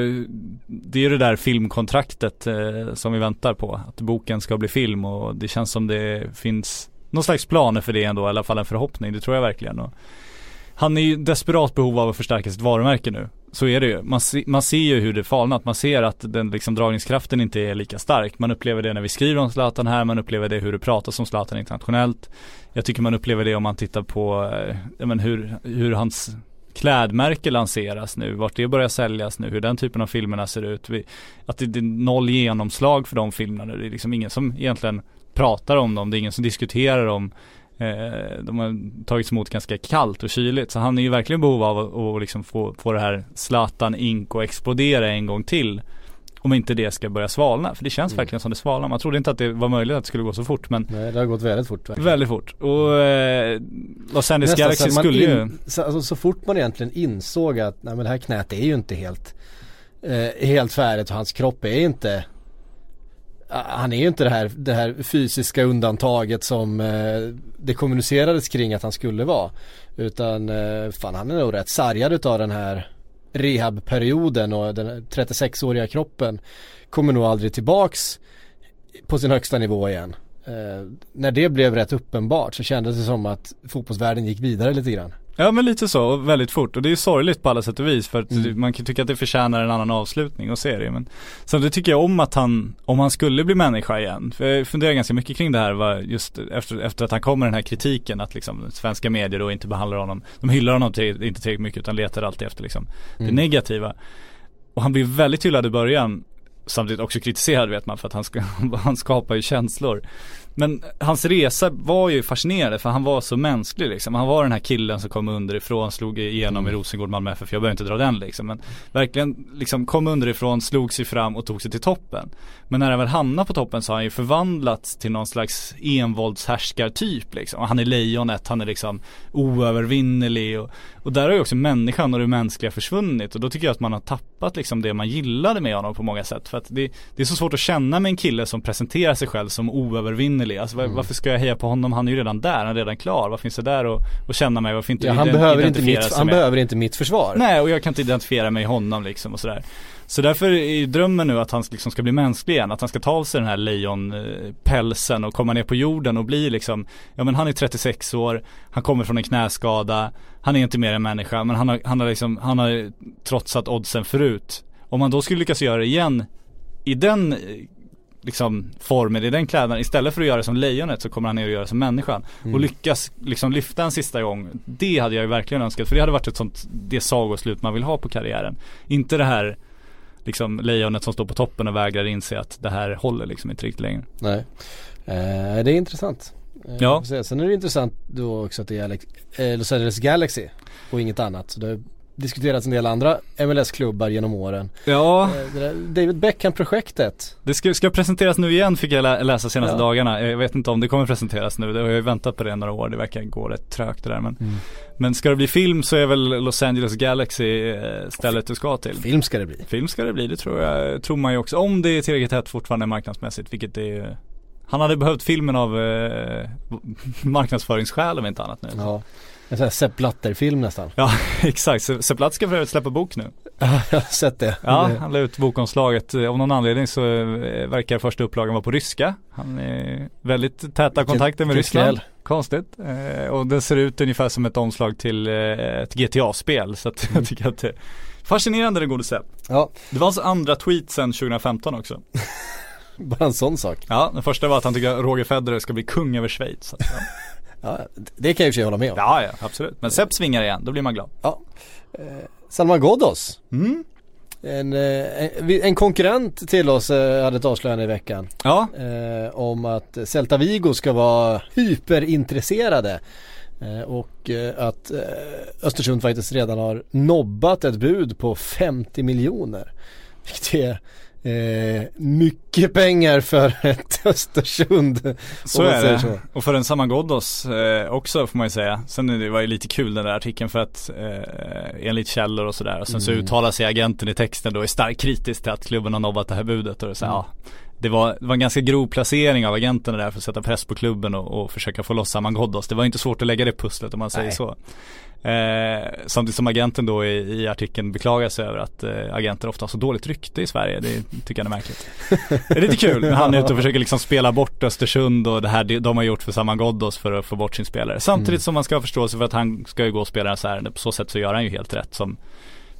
Det är ju det där filmkontraktet eh, som vi väntar på. Att boken ska bli film och det känns som det finns någon slags planer för det ändå, i alla fall en förhoppning. Det tror jag verkligen. Och han är ju desperat behov av att förstärka sitt varumärke nu. Så är det ju. Man, se, man ser ju hur det falnat. Man ser att den liksom dragningskraften inte är lika stark. Man upplever det när vi skriver om Zlatan här. Man upplever det hur det pratas om Zlatan internationellt. Jag tycker man upplever det om man tittar på eh, ja, men hur, hur hans klädmärke lanseras nu, vart det börjar säljas nu, hur den typen av filmerna ser ut. Vi, att det, det är noll genomslag för de filmerna nu. Det är liksom ingen som egentligen pratar om dem, det är ingen som diskuterar dem. Eh, de har tagits emot ganska kallt och kyligt så han är ju verkligen i behov av att, liksom få, få det här Zlatan Ink och explodera en gång till. Om inte det ska börja svalna, för det känns Mm. verkligen som det svalnar. Man trodde inte att det var möjligt att det skulle gå så fort men Nej det har gått väldigt fort verkligen. väldigt fort. Och eh, Los Angeles Galaxy skulle ju in, så, alltså, så fort man egentligen insåg att nej, men det här knät är ju inte helt eh, helt färdigt och hans kropp är inte han är ju inte det här, det här fysiska undantaget som eh, det kommunicerades kring att han skulle vara. Utan eh, fan han är nog rätt sargad utav den här rehabperioden och den 36-åriga kroppen kommer nog aldrig tillbaks på sin högsta nivå igen. Eh, när det blev rätt uppenbart så kändes det som att fotbollsvärlden gick vidare lite grann. Ja men lite så, väldigt fort. Och det är ju sorgligt på alla sätt och vis för att Mm. man kan tycka att det förtjänar en annan avslutning och se det. Men samtidigt tycker jag om att han, om han skulle bli människa igen. För jag funderar ganska mycket kring det här var just efter, efter att han kom med den här kritiken att liksom svenska medier då inte behandlar honom, de hyllar honom till, inte tillräckligt mycket utan letar alltid efter liksom det Mm. negativa. Och han blir väldigt hyllad i början Samtidigt också kritiserad vet man för att han, ska, *laughs* han skapar ju känslor Men hans resa var ju fascinerande för han var så mänsklig liksom. Han var den här killen som kom underifrån, slog igenom i Rosengård, Malmö FF Jag behöver inte dra den liksom men Verkligen liksom kom underifrån, slog sig fram och tog sig till toppen. Men när han väl hamnade på toppen så har han ju förvandlats till någon slags envåldshärskartyp liksom. Han är lejonet, han är liksom oövervinnerlig och, och där har ju också människan och det mänskliga försvunnit. Och då tycker jag att man har tappat liksom det man gillade med honom på många sätt. För att det, det är så svårt att känna med en kille som presenterar sig själv som oövervinnerlig Anneli. Alltså var, varför ska jag heja på honom? Han är ju redan där, han är redan klar. Vad finns det där och, och känna mig? Varför inte Ja, han behöver inte mitt, han med? behöver inte mitt försvar. Nej och jag kan inte identifiera mig i honom liksom och sådär. Så därför är ju drömmen nu att han liksom ska bli mänsklig igen, att han ska ta av sig den här lejonpälsen och komma ner på jorden och bli liksom, ja men han är 36 år, han kommer från en knäskada, han är inte mer än människa men han har, han har liksom, han har trotsat oddsen förut. Om man då skulle lyckas göra det igen i den liksom formen, i den klädnaden, istället för att göra som lejonet så kommer han ner och göra det som människan. Och lyckas liksom lyfta en sista gång, det hade jag ju verkligen önskat för det hade varit ett sånt, det sagoslut man vill ha på karriären. Inte det här liksom lejonet som står på toppen och vägrar inse att det här håller liksom inte riktigt längre. Nej. Eh, det är intressant. Eh, Ja. Sen är det intressant då också att det är Alex, eh, Los Angeles Galaxy och inget annat. Så det diskuterats en del andra MLS-klubbar genom åren. Ja, Eh, David Beckham-projektet. det ska, ska presenteras nu igen fick jag lä- läsa senaste Ja. dagarna. Jag vet inte om det kommer presenteras nu, det har jag ju väntat på det några år. Det verkar gå rätt trögt det där men Mm. Men ska det bli film så är väl Los Angeles Galaxy eh, stället du ska till. Film ska det bli. Film ska det bli, det tror jag, tror man ju också. Om det är tillräckligt hett fortfarande marknadsmässigt, vilket det är Han hade behövt filmen av eh, marknadsföringsskäl om inte annat nu. Ja. En sån här Sepp Blatter-film nästan. Ja, *laughs* exakt. Se- Sepp Blatt ska för övrigt släppa bok nu. *laughs* Ja, jag har sett det. Ja, han la ut bokomslaget. Av någon anledning så eh, verkar första upplagan vara på ryska. Han är väldigt täta kontakter med Ryssland. Konstigt. Eh, och den ser ut ungefär som ett omslag till eh, ett GTA-spel. Så att *laughs* jag tycker att det är fascinerande den gode Sepp. Ja, Det var hans andra tweet sedan 2015 också. bara en sån sak. Ja, den första var att han tycker att Roger Federer ska bli kung över Schweiz. Så att, ja. Ja, det kan jag i och för sig hålla med om. ja, ja, absolut. Men Sepp svingar igen, då blir man glad. Ja. Eh, Salman Ghoddos. Mm. En, eh, en, en konkurrent till oss eh, hade ett avslöjande i veckan. Ja, eh, om att Celta Vigo ska vara hyperintresserade. Eh, och eh, att eh, Östersund faktiskt redan har nobbat ett bud på 50 miljoner. Vilket är eh, mycket pengar för *laughs* ett Östersund. så är det. så. Och för en Saman Ghoddos eh, också får man ju säga. Sen det var ju lite kul den där artikeln för att eh, enligt källor och sådär. Och sen så Mm. uttalar sig agenten i texten då är starkt kritisk till att klubben har nobbat det här budet. Och så, här, ja, det, var, det var en ganska grov placering av agenten där för att sätta press på klubben och, och försöka få loss Saman Ghoddos. Det var inte svårt att lägga det pusslet om man säger Nej. så. Eh, samtidigt som agenten då i, i artikeln beklagar sig över att eh, agenter ofta har så dåligt rykte i Sverige. Det tycker han är märkligt. Det är lite kul när han är ute och försöker liksom spela bort Östersund och det här de har gjort för Saman Ghoddos för att få bort sin spelare. Samtidigt som man ska ha förståelse för att han ska ju gå och spela det här. På så sätt så gör han ju helt rätt som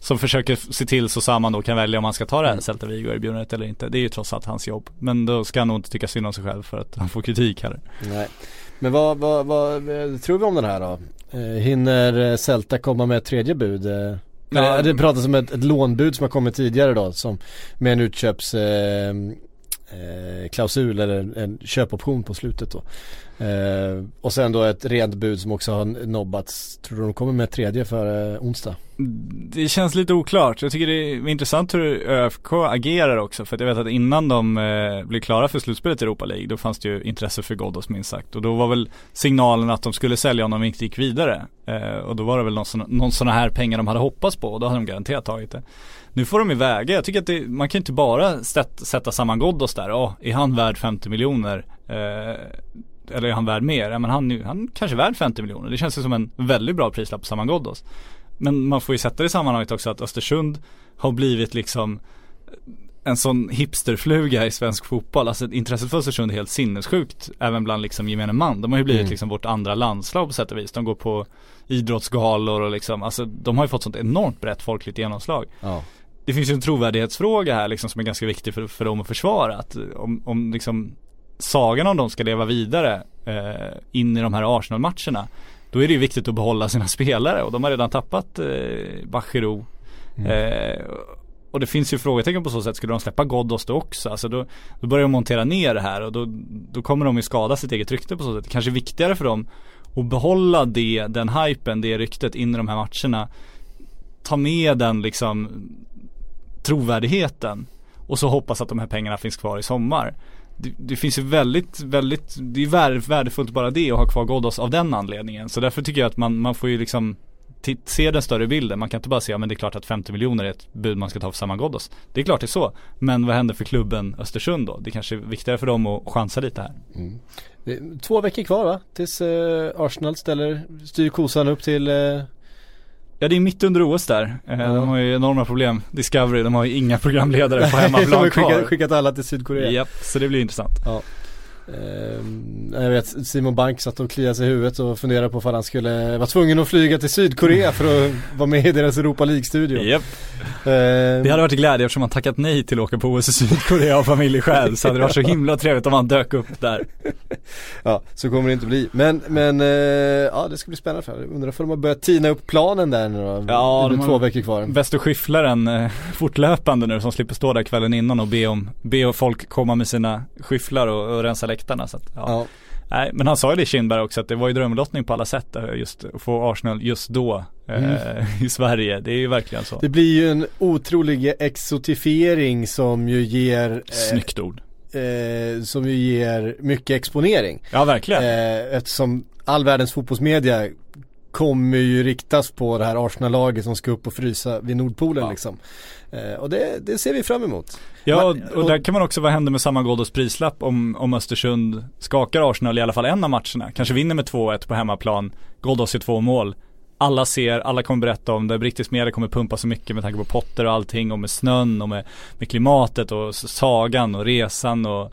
som försöker se till så Saman då kan välja om han ska ta det här Celta Vigo-erbjudandet eller inte. Det är ju trots allt hans jobb. Men då ska han nog inte tycka synd om sig själv för att han får kritik här. Nej. Men vad, vad, vad tror vi om den här då? Eh, hinner Celta komma med ett tredje bud? Eh, Ja. det pratas om ett, ett lånbud som har kommit tidigare då som med en utköps eh, eh, klausul eller en, en köpoption på slutet då. Eh, och sen då ett rent bud som också har nobbats. Tror du de kommer med ett tredje för eh, onsdag? Det känns lite oklart. Jag tycker det är intressant hur ÖFK agerar också. För att jag vet att innan de eh, blev klara för slutspelet i Europa League, då fanns det ju intresse för Ghoddos minst sagt. Och då var väl signalen att de skulle sälja honom de inte gick vidare. Eh, och då var det väl någon, sån, någon sån här pengar de hade hoppats på och då hade de garanterat tagit det. Nu får de ju väga. Jag tycker att det, man kan inte bara sätta, sätta samman Ghoddos där. Ja, är han värd 50 miljoner? Eh, eller är han värd mer? Ja, men han, han kanske är värd 50 miljoner. Det känns ju som en väldigt bra prislapp på Saman Ghoddos. Men man får ju sätta det i sammanhanget också att Östersund har blivit liksom en sån hipsterfluga i svensk fotboll. Alltså intresset för Östersund är helt sinnessjukt även bland liksom gemene man. De har ju blivit Mm. liksom vårt andra landslag på sätt och vis. De går på idrottsgalor och liksom, alltså de har ju fått sånt enormt brett folkligt genomslag. Ja. Det finns ju en trovärdighetsfråga här liksom som är ganska viktig för, för dem att försvara. Att om, om liksom sagan om dem ska leva vidare eh, in i de här Arsenal-matcherna då är det ju viktigt att behålla sina spelare och de har redan tappat eh, Bachirou. Eh, och det finns ju frågetecken på så sätt, skulle de släppa Ghoddos då också? Alltså då, då börjar de montera ner det här och då, då kommer de ju skada sitt eget rykte på så sätt. Det kanske är viktigare för dem att behålla det, den hypen, det ryktet in i de här matcherna. Ta med den liksom trovärdigheten och så hoppas att de här pengarna finns kvar i sommar. Det, det finns ju väldigt, väldigt, det är värdefullt bara det att ha kvar Ghoddos av den anledningen. Så därför tycker jag att man, man får ju liksom se den större bilden. Man kan inte bara säga, ja, men det är klart att 50 miljoner är ett bud man ska ta för samma Ghoddos. Det är klart det är så. Men vad händer för klubben Östersund då? Det kanske är viktigare för dem att chansa lite här. Mm. två veckor kvar va? Tills eh, Arsenal ställer, styr kosan upp till eh, Ja det är mitt under OS där. Ja. De har ju enorma problem. Discovery, de har ju inga programledare på *laughs* De har hemmaplan skickat, kvar. skickat alla till Sydkorea. Japp, så det blir intressant. Ehm, jag vet Simon Bank satt och kliade sig i huvudet och funderade på om han skulle vara tvungen att flyga till Sydkorea för att vara med i deras Europa League-studio. Japp. Ehm, Det hade varit glädje eftersom han tackat nej till att åka på OS i Sydkorea av familjeskäl. Så hade det varit så himla trevligt om han dök upp där. *laughs* Ja, så kommer det inte bli. Men, men eh, ja det ska bli spännande för Undrar om de har börjat tina upp planen där nu då? Ja, det de är två veckor kvar. Bäst att skyffla den eh, fortlöpande nu som slipper stå där kvällen innan och be om, be folk komma med sina skyfflar och, och rensa läktarna. Så att, ja. Ja. Nej, men han sa ju det Kindberg också att det var ju drömlottning på alla sätt eh, just att få Arsenal just då eh, *laughs* i Sverige. Det är ju verkligen så. Det blir ju en otrolig exotifiering som ju ger eh, Snyggt ord. eh, Som ju ger mycket exponering. Ja verkligen. Eh, eftersom all världens fotbollsmedia kommer ju riktas på det här Arsenal-laget som ska upp och frysa vid Nordpolen Ja. liksom. Eh, och det, det ser vi fram emot. Ja, Man- och, och där kan man också vad händer med samma Ghoddos prislapp om, om Östersund skakar Arsenal i alla fall en av matcherna. Kanske vinner med 2-1 på hemmaplan. Ghoddos i två mål. Alla ser, alla kommer berätta om det. Brittisk media kommer pumpa så mycket med tanke på Potter och allting och med snön och med, med klimatet och sagan och resan och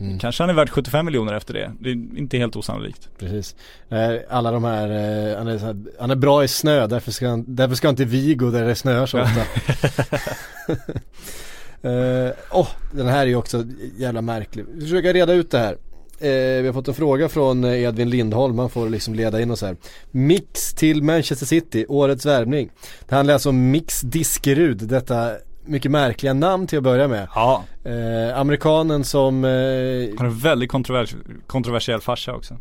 Mm. Kanske han är värd 75 miljoner efter det. Det är inte helt osannolikt. Precis. Eh, alla de här, eh, han, är, här, han är bra i snö därför ska, han, därför ska inte vi gå där det snöar så ofta. *laughs* Eh, Åh, den här är ju också jävla märklig. Vi försöker reda ut det här. Eh, vi har fått en fråga från Edvin Lindholm, han får liksom leda in oss här. Mix till Manchester City, årets värvning. Det handlar alltså om Mix Diskerud, detta mycket märkliga namn till att börja med. Ja. Eh, amerikanen som, eh, Han har en väldigt kontrovers kontroversiell farsa också.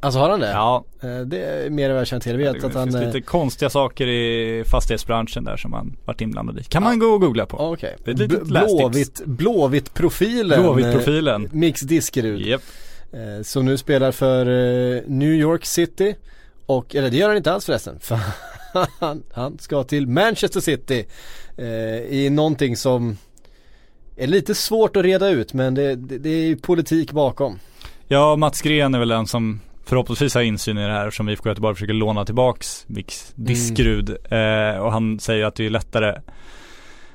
alltså har han det? Ja, Eh, det är mer än vad jag känner till. Jag det vet att finns han... eh, lite konstiga saker i fastighetsbranschen där som han varit inblandad i. Kan man gå och googla på. Ja, Okej. Det är ett litet. Blåvitt, Blåvitt profilen. Blåvitt-profilen. eh, Mix Diskerud. Japp. Eh, som nu spelar för New York City. Och, eller det gör han inte alls förresten. *laughs* För han, han ska till Manchester City. Eh, I någonting som är lite svårt att reda ut men det, det, det är ju politik bakom. Ja, Mats Gren är väl den som förhoppningsvis har insyn i det här som IFK Göteborg försöker låna tillbaks Mix Diskerud. Eh, och han säger att det är lättare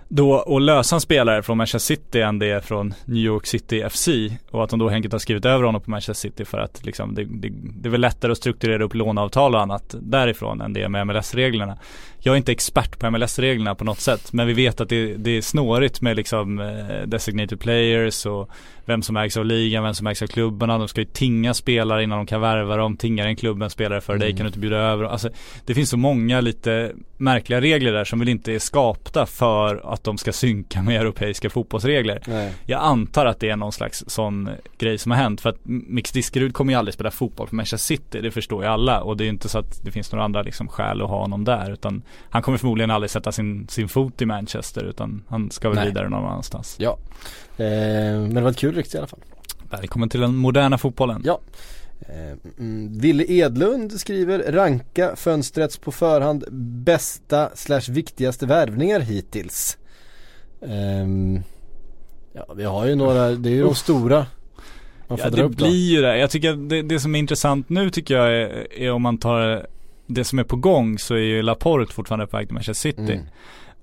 då att lösa en spelare från Manchester City än det är från New York City FC och att de då enkelt har skrivit över honom på Manchester City för att liksom det, det, det är väl lättare att strukturera upp låneavtal och annat därifrån än det är med MLS-reglerna. Jag är inte expert på MLS-reglerna på något sätt men vi vet att det, det är snårigt med liksom eh, designated players och vem som ägs av ligan, vem som ägs av klubbarna. De ska ju tinga spelare innan de kan värva dem. Tingar en klubb en spelare för dig kan du inte bjuda över. Alltså, det finns så många lite märkliga regler där som väl inte är skapta för att de ska synka med europeiska fotbollsregler. Nej. Jag antar att det är någon slags sån grej som har hänt för att Mix Diskerud kommer ju aldrig spela fotboll för Manchester City, det förstår ju alla och det är ju inte så att det finns några andra liksom skäl att ha honom där utan han kommer förmodligen aldrig sätta sin, sin fot i Manchester utan han ska väl Nej. vidare någon annanstans. Ja. Eh, men det var ett kul rykte i alla fall. Välkommen till den moderna fotbollen. Ja. Eh, mm, Ville Edlund skriver ranka fönstrets på förhand bästa slash viktigaste värvningar hittills. Ehm, ja, vi har ju några, det är ju de stora. Ja det blir ju det. Jag tycker det, det som är intressant nu tycker jag är, är om man tar det som är på gång så är ju Laporte fortfarande på väg till Manchester City. Mm.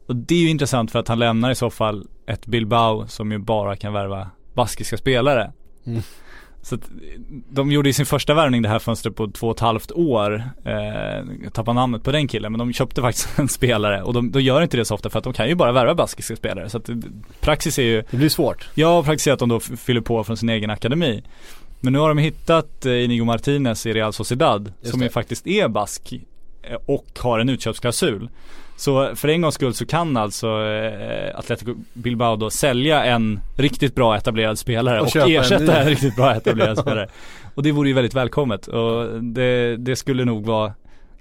Och det är ju intressant för att han lämnar i så fall ett Bilbao som ju bara kan värva baskiska spelare. Mm. Så att de gjorde ju sin första värvning det här fönstret på två och ett halvt år. Eh, tappar namnet på den killen men de köpte faktiskt *laughs* en spelare och de, de gör inte det så ofta för att de kan ju bara värva baskiska spelare. Så att eh, praxis är ju Det blir svårt. jag har praktiserat att de då fyller på från sin egen akademi. Men nu har de hittat eh, Inigo Martinez i Real Sociedad Just som det. ju faktiskt är bask eh, och har en utköpsklausul. Så för en gångs skull så kan alltså eh, Atletico Bilbao då sälja en riktigt bra etablerad spelare Och och, en ersätta en, ny. riktigt bra etablerad *laughs* spelare. Och det vore ju väldigt välkommet och det, det skulle nog vara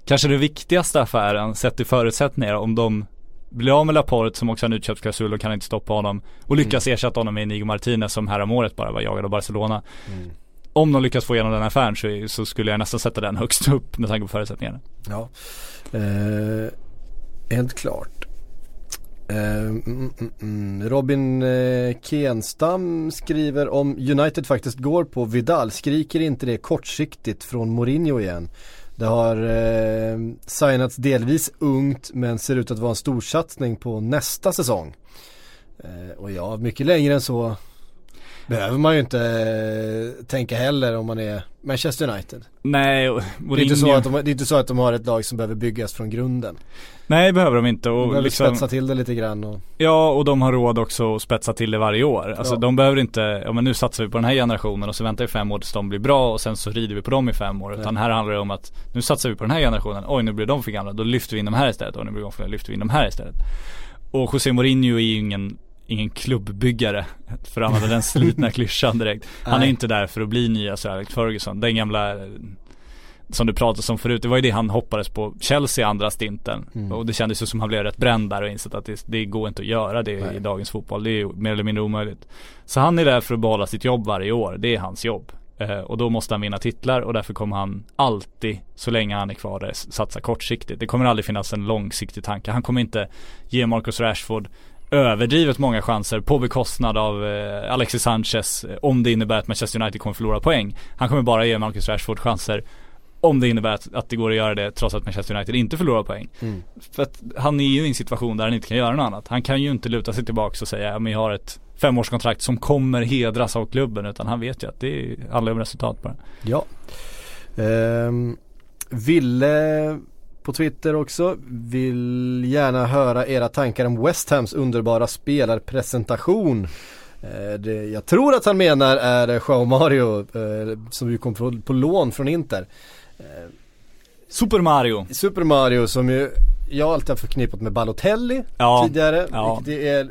kanske den viktigaste affären sett till förutsättningar om de blir av med Laporte som också har en utköpsklausul och kan inte stoppa honom och lyckas ersätta honom med Inigo Martinez som här om året bara var jagad av Barcelona. Om de lyckas få igenom den affären så, så skulle jag nästan sätta den högst upp med tanke på förutsättningarna. Ja. Eh, helt klart. Eh, mm, mm, mm. Robin eh, Kenstam skriver om United faktiskt går på Vidal, skriker inte det kortsiktigt från Mourinho igen? Det har eh, signats delvis ungt men ser ut att vara en storsatsning på nästa säsong. Eh, och ja, mycket längre än så behöver man ju inte eh, tänka heller om man är Manchester United. Nej, och Det är, inte så att de, det är inte så att de har ett lag som behöver byggas från grunden. Nej behöver de inte De och behöver liksom, spetsa till det lite grann och Ja och de har råd också att spetsa till det varje år. Alltså Ja. de behöver inte, ja men nu satsar vi på den här generationen och så väntar vi fem år tills de blir bra och sen så rider vi på dem i fem år. Utan här handlar det om att nu satsar vi på den här generationen, oj nu blir de för gamla, då lyfter vi in de här istället, oj nu blir de för gamla, lyfter vi in de här istället. Och José Mourinho är ju ingen Ingen klubbbyggare, för att använda den slitna *laughs* klyschan direkt. Han är inte där för att bli nya Sir Alex Ferguson. Den gamla eh, som du pratade om förut, det var ju det han hoppades på Chelsea andra stinten. Mm. Och det kändes ju som han blev rätt bränd där och insett att det, det går inte att göra det Nej. i dagens fotboll. Det är ju mer eller mindre omöjligt. Så han är där för att behålla sitt jobb varje år, det är hans jobb. Eh, och då måste han vinna titlar och därför kommer han alltid, så länge han är kvar där, satsa kortsiktigt. Det kommer aldrig finnas en långsiktig tanke. Han kommer inte ge Marcus Rashford överdrivet många chanser på bekostnad av eh, Alexis Sanchez eh, om det innebär att Manchester United kommer förlora poäng. Han kommer bara ge Marcus Rashford chanser om det innebär att, att det går att göra det trots att Manchester United inte förlorar poäng. Mm. För att han är ju i en situation där han inte kan göra något annat. Han kan ju inte luta sig tillbaka och säga, men jag har ett femårskontrakt som kommer hedras av klubben utan han vet ju att det handlar om resultat bara. Ja. Ehm, Ville på Twitter också vill gärna höra era tankar om West Hams underbara spelarpresentation. Eh, det jag tror att han menar är eh, Joao Mario eh, som ju kom på, lån från Inter. Super Mario. Super Mario som ju jag alltid har förknippat med Balotelli Ja. tidigare. Ja. Det är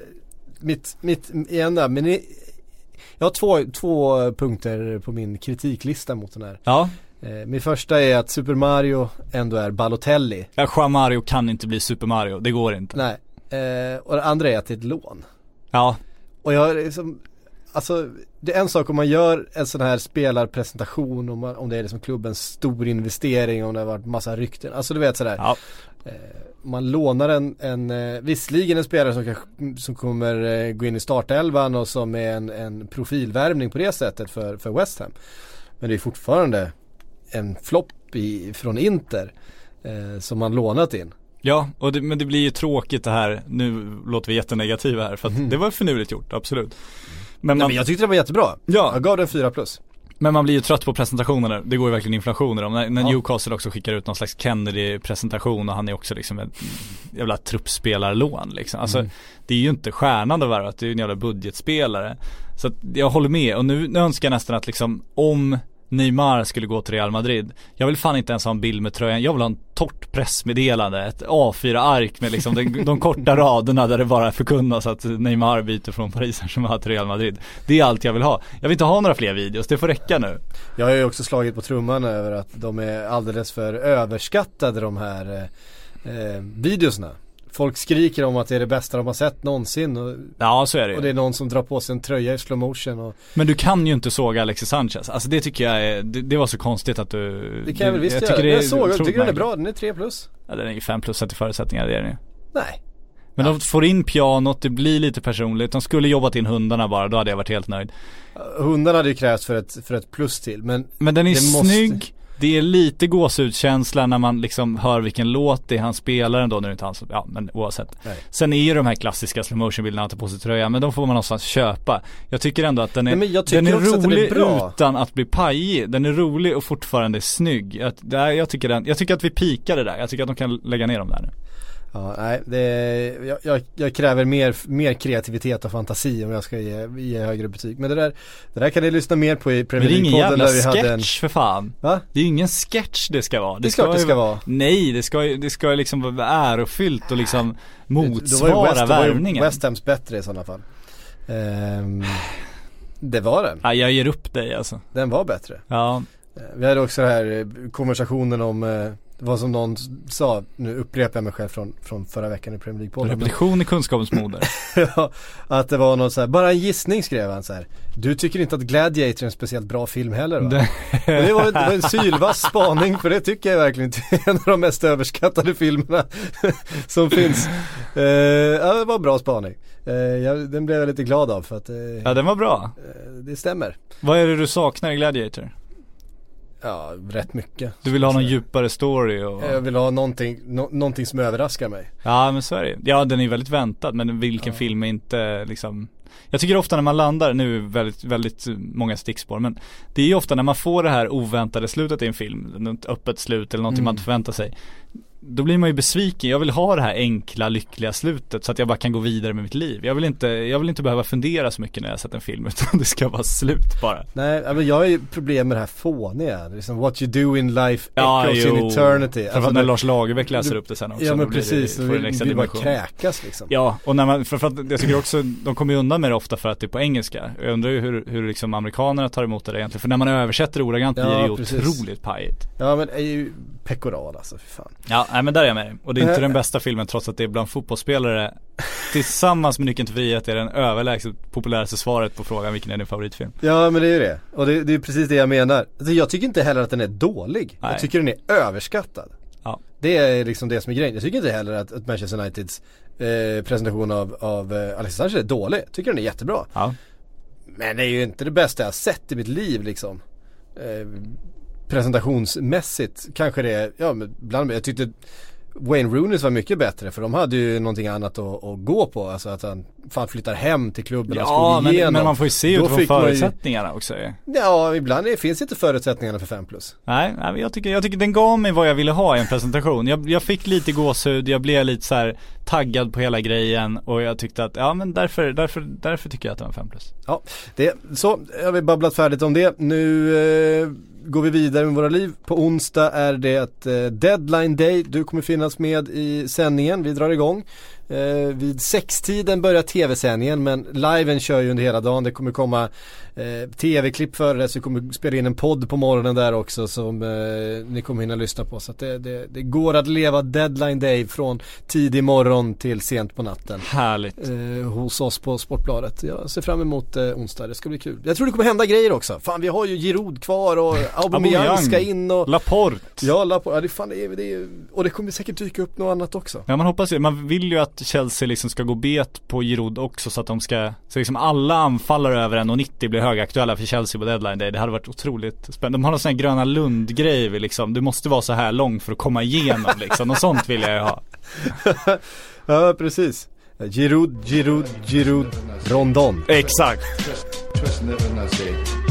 mitt, mitt enda, men i, jag har två, två punkter på min kritiklista mot den här. Ja, min första är att Super Mario ändå är Balotelli. ja Joao Mario kan inte bli Super Mario, det går inte. Nej. Eh, och det andra är att det är ett lån. Ja, Och jag är liksom, alltså det är en sak om man gör en sån här spelarpresentation om, man, om det är liksom klubbens stor investering, om det har varit massa rykten. Alltså du vet sådär. ja, Man lånar en, en eh, visserligen en spelare som, kanske, som kommer eh, gå in i startelvan och som är en, en profilvärvning på det sättet för, för West Ham. Men det är fortfarande en flopp från Inter eh, som man lånat in. ja och det, men det blir ju tråkigt det här, nu låter vi jättenegativa här för att det var finurligt gjort, absolut. Men Nej, man, men jag tyckte det var jättebra. Ja. Jag gav den 4 plus. Men man blir ju trött på presentationerna, det går ju verkligen inflation i dem. När, när Ja. Newcastle också skickar ut någon slags Kennedy-presentation och han är också liksom ett jävla truppspelarlån liksom. Alltså Mm. det är ju inte stjärnan att värva, det är ju en jävla budgetspelare. Så att jag håller med och nu, nu önskar jag nästan att liksom om Neymar skulle gå till Real Madrid. Jag vill fan inte ens ha en bild med tröjan, jag vill ha en torrt pressmeddelande, ett A4-ark med liksom de, de korta raderna där det bara förkunnas att Neymar byter från Paris Saint-Germain till Real Madrid. Det är allt jag vill ha. Jag vill inte ha några fler videos, det får räcka nu. Jag har ju också slagit på trumman över att de är alldeles för överskattade de här eh, eh, videosna. Folk skriker om att det är det bästa de har sett någonsin och, Ja så är det och ju. det är någon som drar på sig en tröja i slow motion och Men du kan ju inte såga Alexis Sanchez. Alltså det tycker jag är, det, det var så konstigt att du Det kan jag väl visst jag göra. tycker Det jag såg, jag tycker den är bra, den är 3 plus. Ja den är ju 5 plus sett i förutsättningar, det är den ju. Nej. Men de får in pianot, det blir lite personligt. De skulle jobbat in hundarna bara, då hade jag varit helt nöjd. Hundarna hade ju krävts för ett, för ett plus till men Men den är Det måste- snygg, det är lite gåshudskänsla när man liksom hör vilken låt det är han spelar ändå, nu är det inte han som, ja men oavsett. Nej. Sen är ju de här klassiska slow motion bilderna han tar på sig tröjan, men de får man någonstans köpa. Jag tycker ändå att den är, Nej, den är att den är rolig utan att bli pajig. Den är rolig och fortfarande snygg. Jag, jag, tycker den, jag tycker att vi pikade där, jag tycker att de kan lägga ner dem där nu. Ja, nej, det är, jag, jag, jag kräver mer, mer kreativitet och fantasi om jag ska ge, ge högre betyg. Men det där, det där kan ni lyssna mer på i Men Premier det är ingen League-podden jävla där vi hade en sketch för fan. Va? Det är ju ingen sketch det ska vara. Det är klart det ska vara. Nej, det ska ju, det ska liksom vara ärofyllt och liksom motsvara West, då var värvningen. West Hams bättre i sådana fall. Ehm, det var den. Ja, jag ger upp dig alltså. Den var bättre. Ja, Eh, Vi hade också den här eh, konversationen om eh, Det var som någon sa, nu upprepar jag mig själv från, från förra veckan i Premier League-podden. Repetition är kunskapens moder. *laughs* ja, att det var någon så här, bara en gissning skrev han så här. Du tycker inte att Gladiator är en speciellt bra film heller va? Det- det var, det var en sylvass spaning för det tycker jag verkligen inte är en av de mest överskattade filmerna *laughs* som finns. Eh, ja det var en bra spaning. Eh, jag, den blev jag lite glad av för att eh, Ja den var bra. det stämmer. Vad är det du saknar i Gladiator? Ja, rätt mycket. Du vill ha någon djupare story och Jag vill ha någonting, nå- någonting som överraskar mig. Ja men så är det Ja den är väldigt väntad men vilken film är inte liksom Jag tycker ofta när man landar, nu väldigt, väldigt många stickspår men Det är ju ofta när man får det här oväntade slutet i en film, något öppet slut eller någonting man inte förväntar sig Då blir man ju besviken, jag vill ha det här enkla lyckliga slutet så att jag bara kan gå vidare med mitt liv Jag vill inte, jag vill inte behöva fundera så mycket när jag sett en film *laughs* utan det ska vara slut bara Nej, men jag har ju problem med det här fåniga. Liksom, what you do in life Ja, echoes in jo. eternity. Framförallt när det- Lars Lagerbäck läser upp det sen också Ja men precis, det, vill, extra vill bara dimension kräkas liksom. Ja, och när man, för, för att jag tycker också, de kommer ju undan med det ofta för att det är på engelska. Jag undrar ju hur, hur liksom amerikanerna tar emot det egentligen. För när man översätter ordagrant Ja, blir det ju precis. otroligt pajigt. Ja men är ju pekoral alltså, för fan. Ja, nej men där är jag med dig. Och det är inte Eh. den bästa filmen trots att det är bland fotbollsspelare tillsammans med Nyckeln till frihet är den överlägset populäraste svaret på frågan vilken är din favoritfilm. Ja men det är ju det. Och det, det är precis det jag menar. Alltså, jag tycker inte heller att den är dålig. Nej. Jag tycker den är överskattad. Ja. Det är liksom det som är grejen. Jag tycker inte heller att, att Manchester Uniteds eh, presentation av, av eh, Alexis Sanchez är dålig. Jag tycker den är jättebra. Ja. Men det är ju inte det bästa jag har sett i mitt liv liksom. Eh, presentationsmässigt kanske det är, ja men bland jag tyckte Wayne Rooney var mycket bättre för de hade ju någonting annat att, att gå på. Alltså att han fan flyttar hem till klubben och Ja, slog men, igenom. men man får ju se utifrån man ju- förutsättningarna också. Ja, ibland är, finns inte förutsättningarna för 5 plus. Nej, jag tycker, jag tycker den gav mig vad jag ville ha i en presentation. Jag, jag fick lite gåshud, jag blev lite så taggad på hela grejen och jag tyckte att, ja men därför, därför, därför tycker jag att det var en 5 plus. Ja, det, så har vi babblat färdigt om det. Nu eh, går vi vidare med våra liv. På onsdag är det eh, deadline day. Du kommer finnas med i sändningen. Vi drar igång. Eh, vid sextiden börjar tv-sändningen men liven kör ju under hela dagen. Det kommer komma eh, tv-klipp före det så vi kommer spela in en podd på morgonen där också som eh, ni kommer hinna lyssna på. Så att det, det, det går att leva deadline day från tidig morgon till sent på natten Härligt. eh, hos oss på Sportbladet. Jag ser fram emot eh, onsdag, det ska bli kul. Jag tror det kommer hända grejer också. Fan vi har ju Giroud kvar och *laughs* Aubameyang ska in och Laporte. Ja, Lapo, ja det, fan, det, är, det är, och det kommer säkert dyka upp något annat också. Ja man hoppas ju, man vill ju att Chelsea liksom ska gå bet på Giroud också så att de ska, så liksom alla anfallare över 1,90 blir högaktuella för Chelsea på deadline day. Det hade varit otroligt spännande. De har någon sån här Gröna Lund-grej liksom, du måste vara så här lång för att komma igenom liksom. Något sånt vill jag ju ha. *laughs* Ja, precis. Giroud, Giroud, Giroud, Rondon. Exakt. Not say.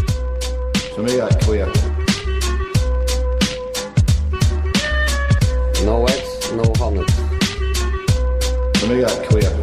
To me, I quit. No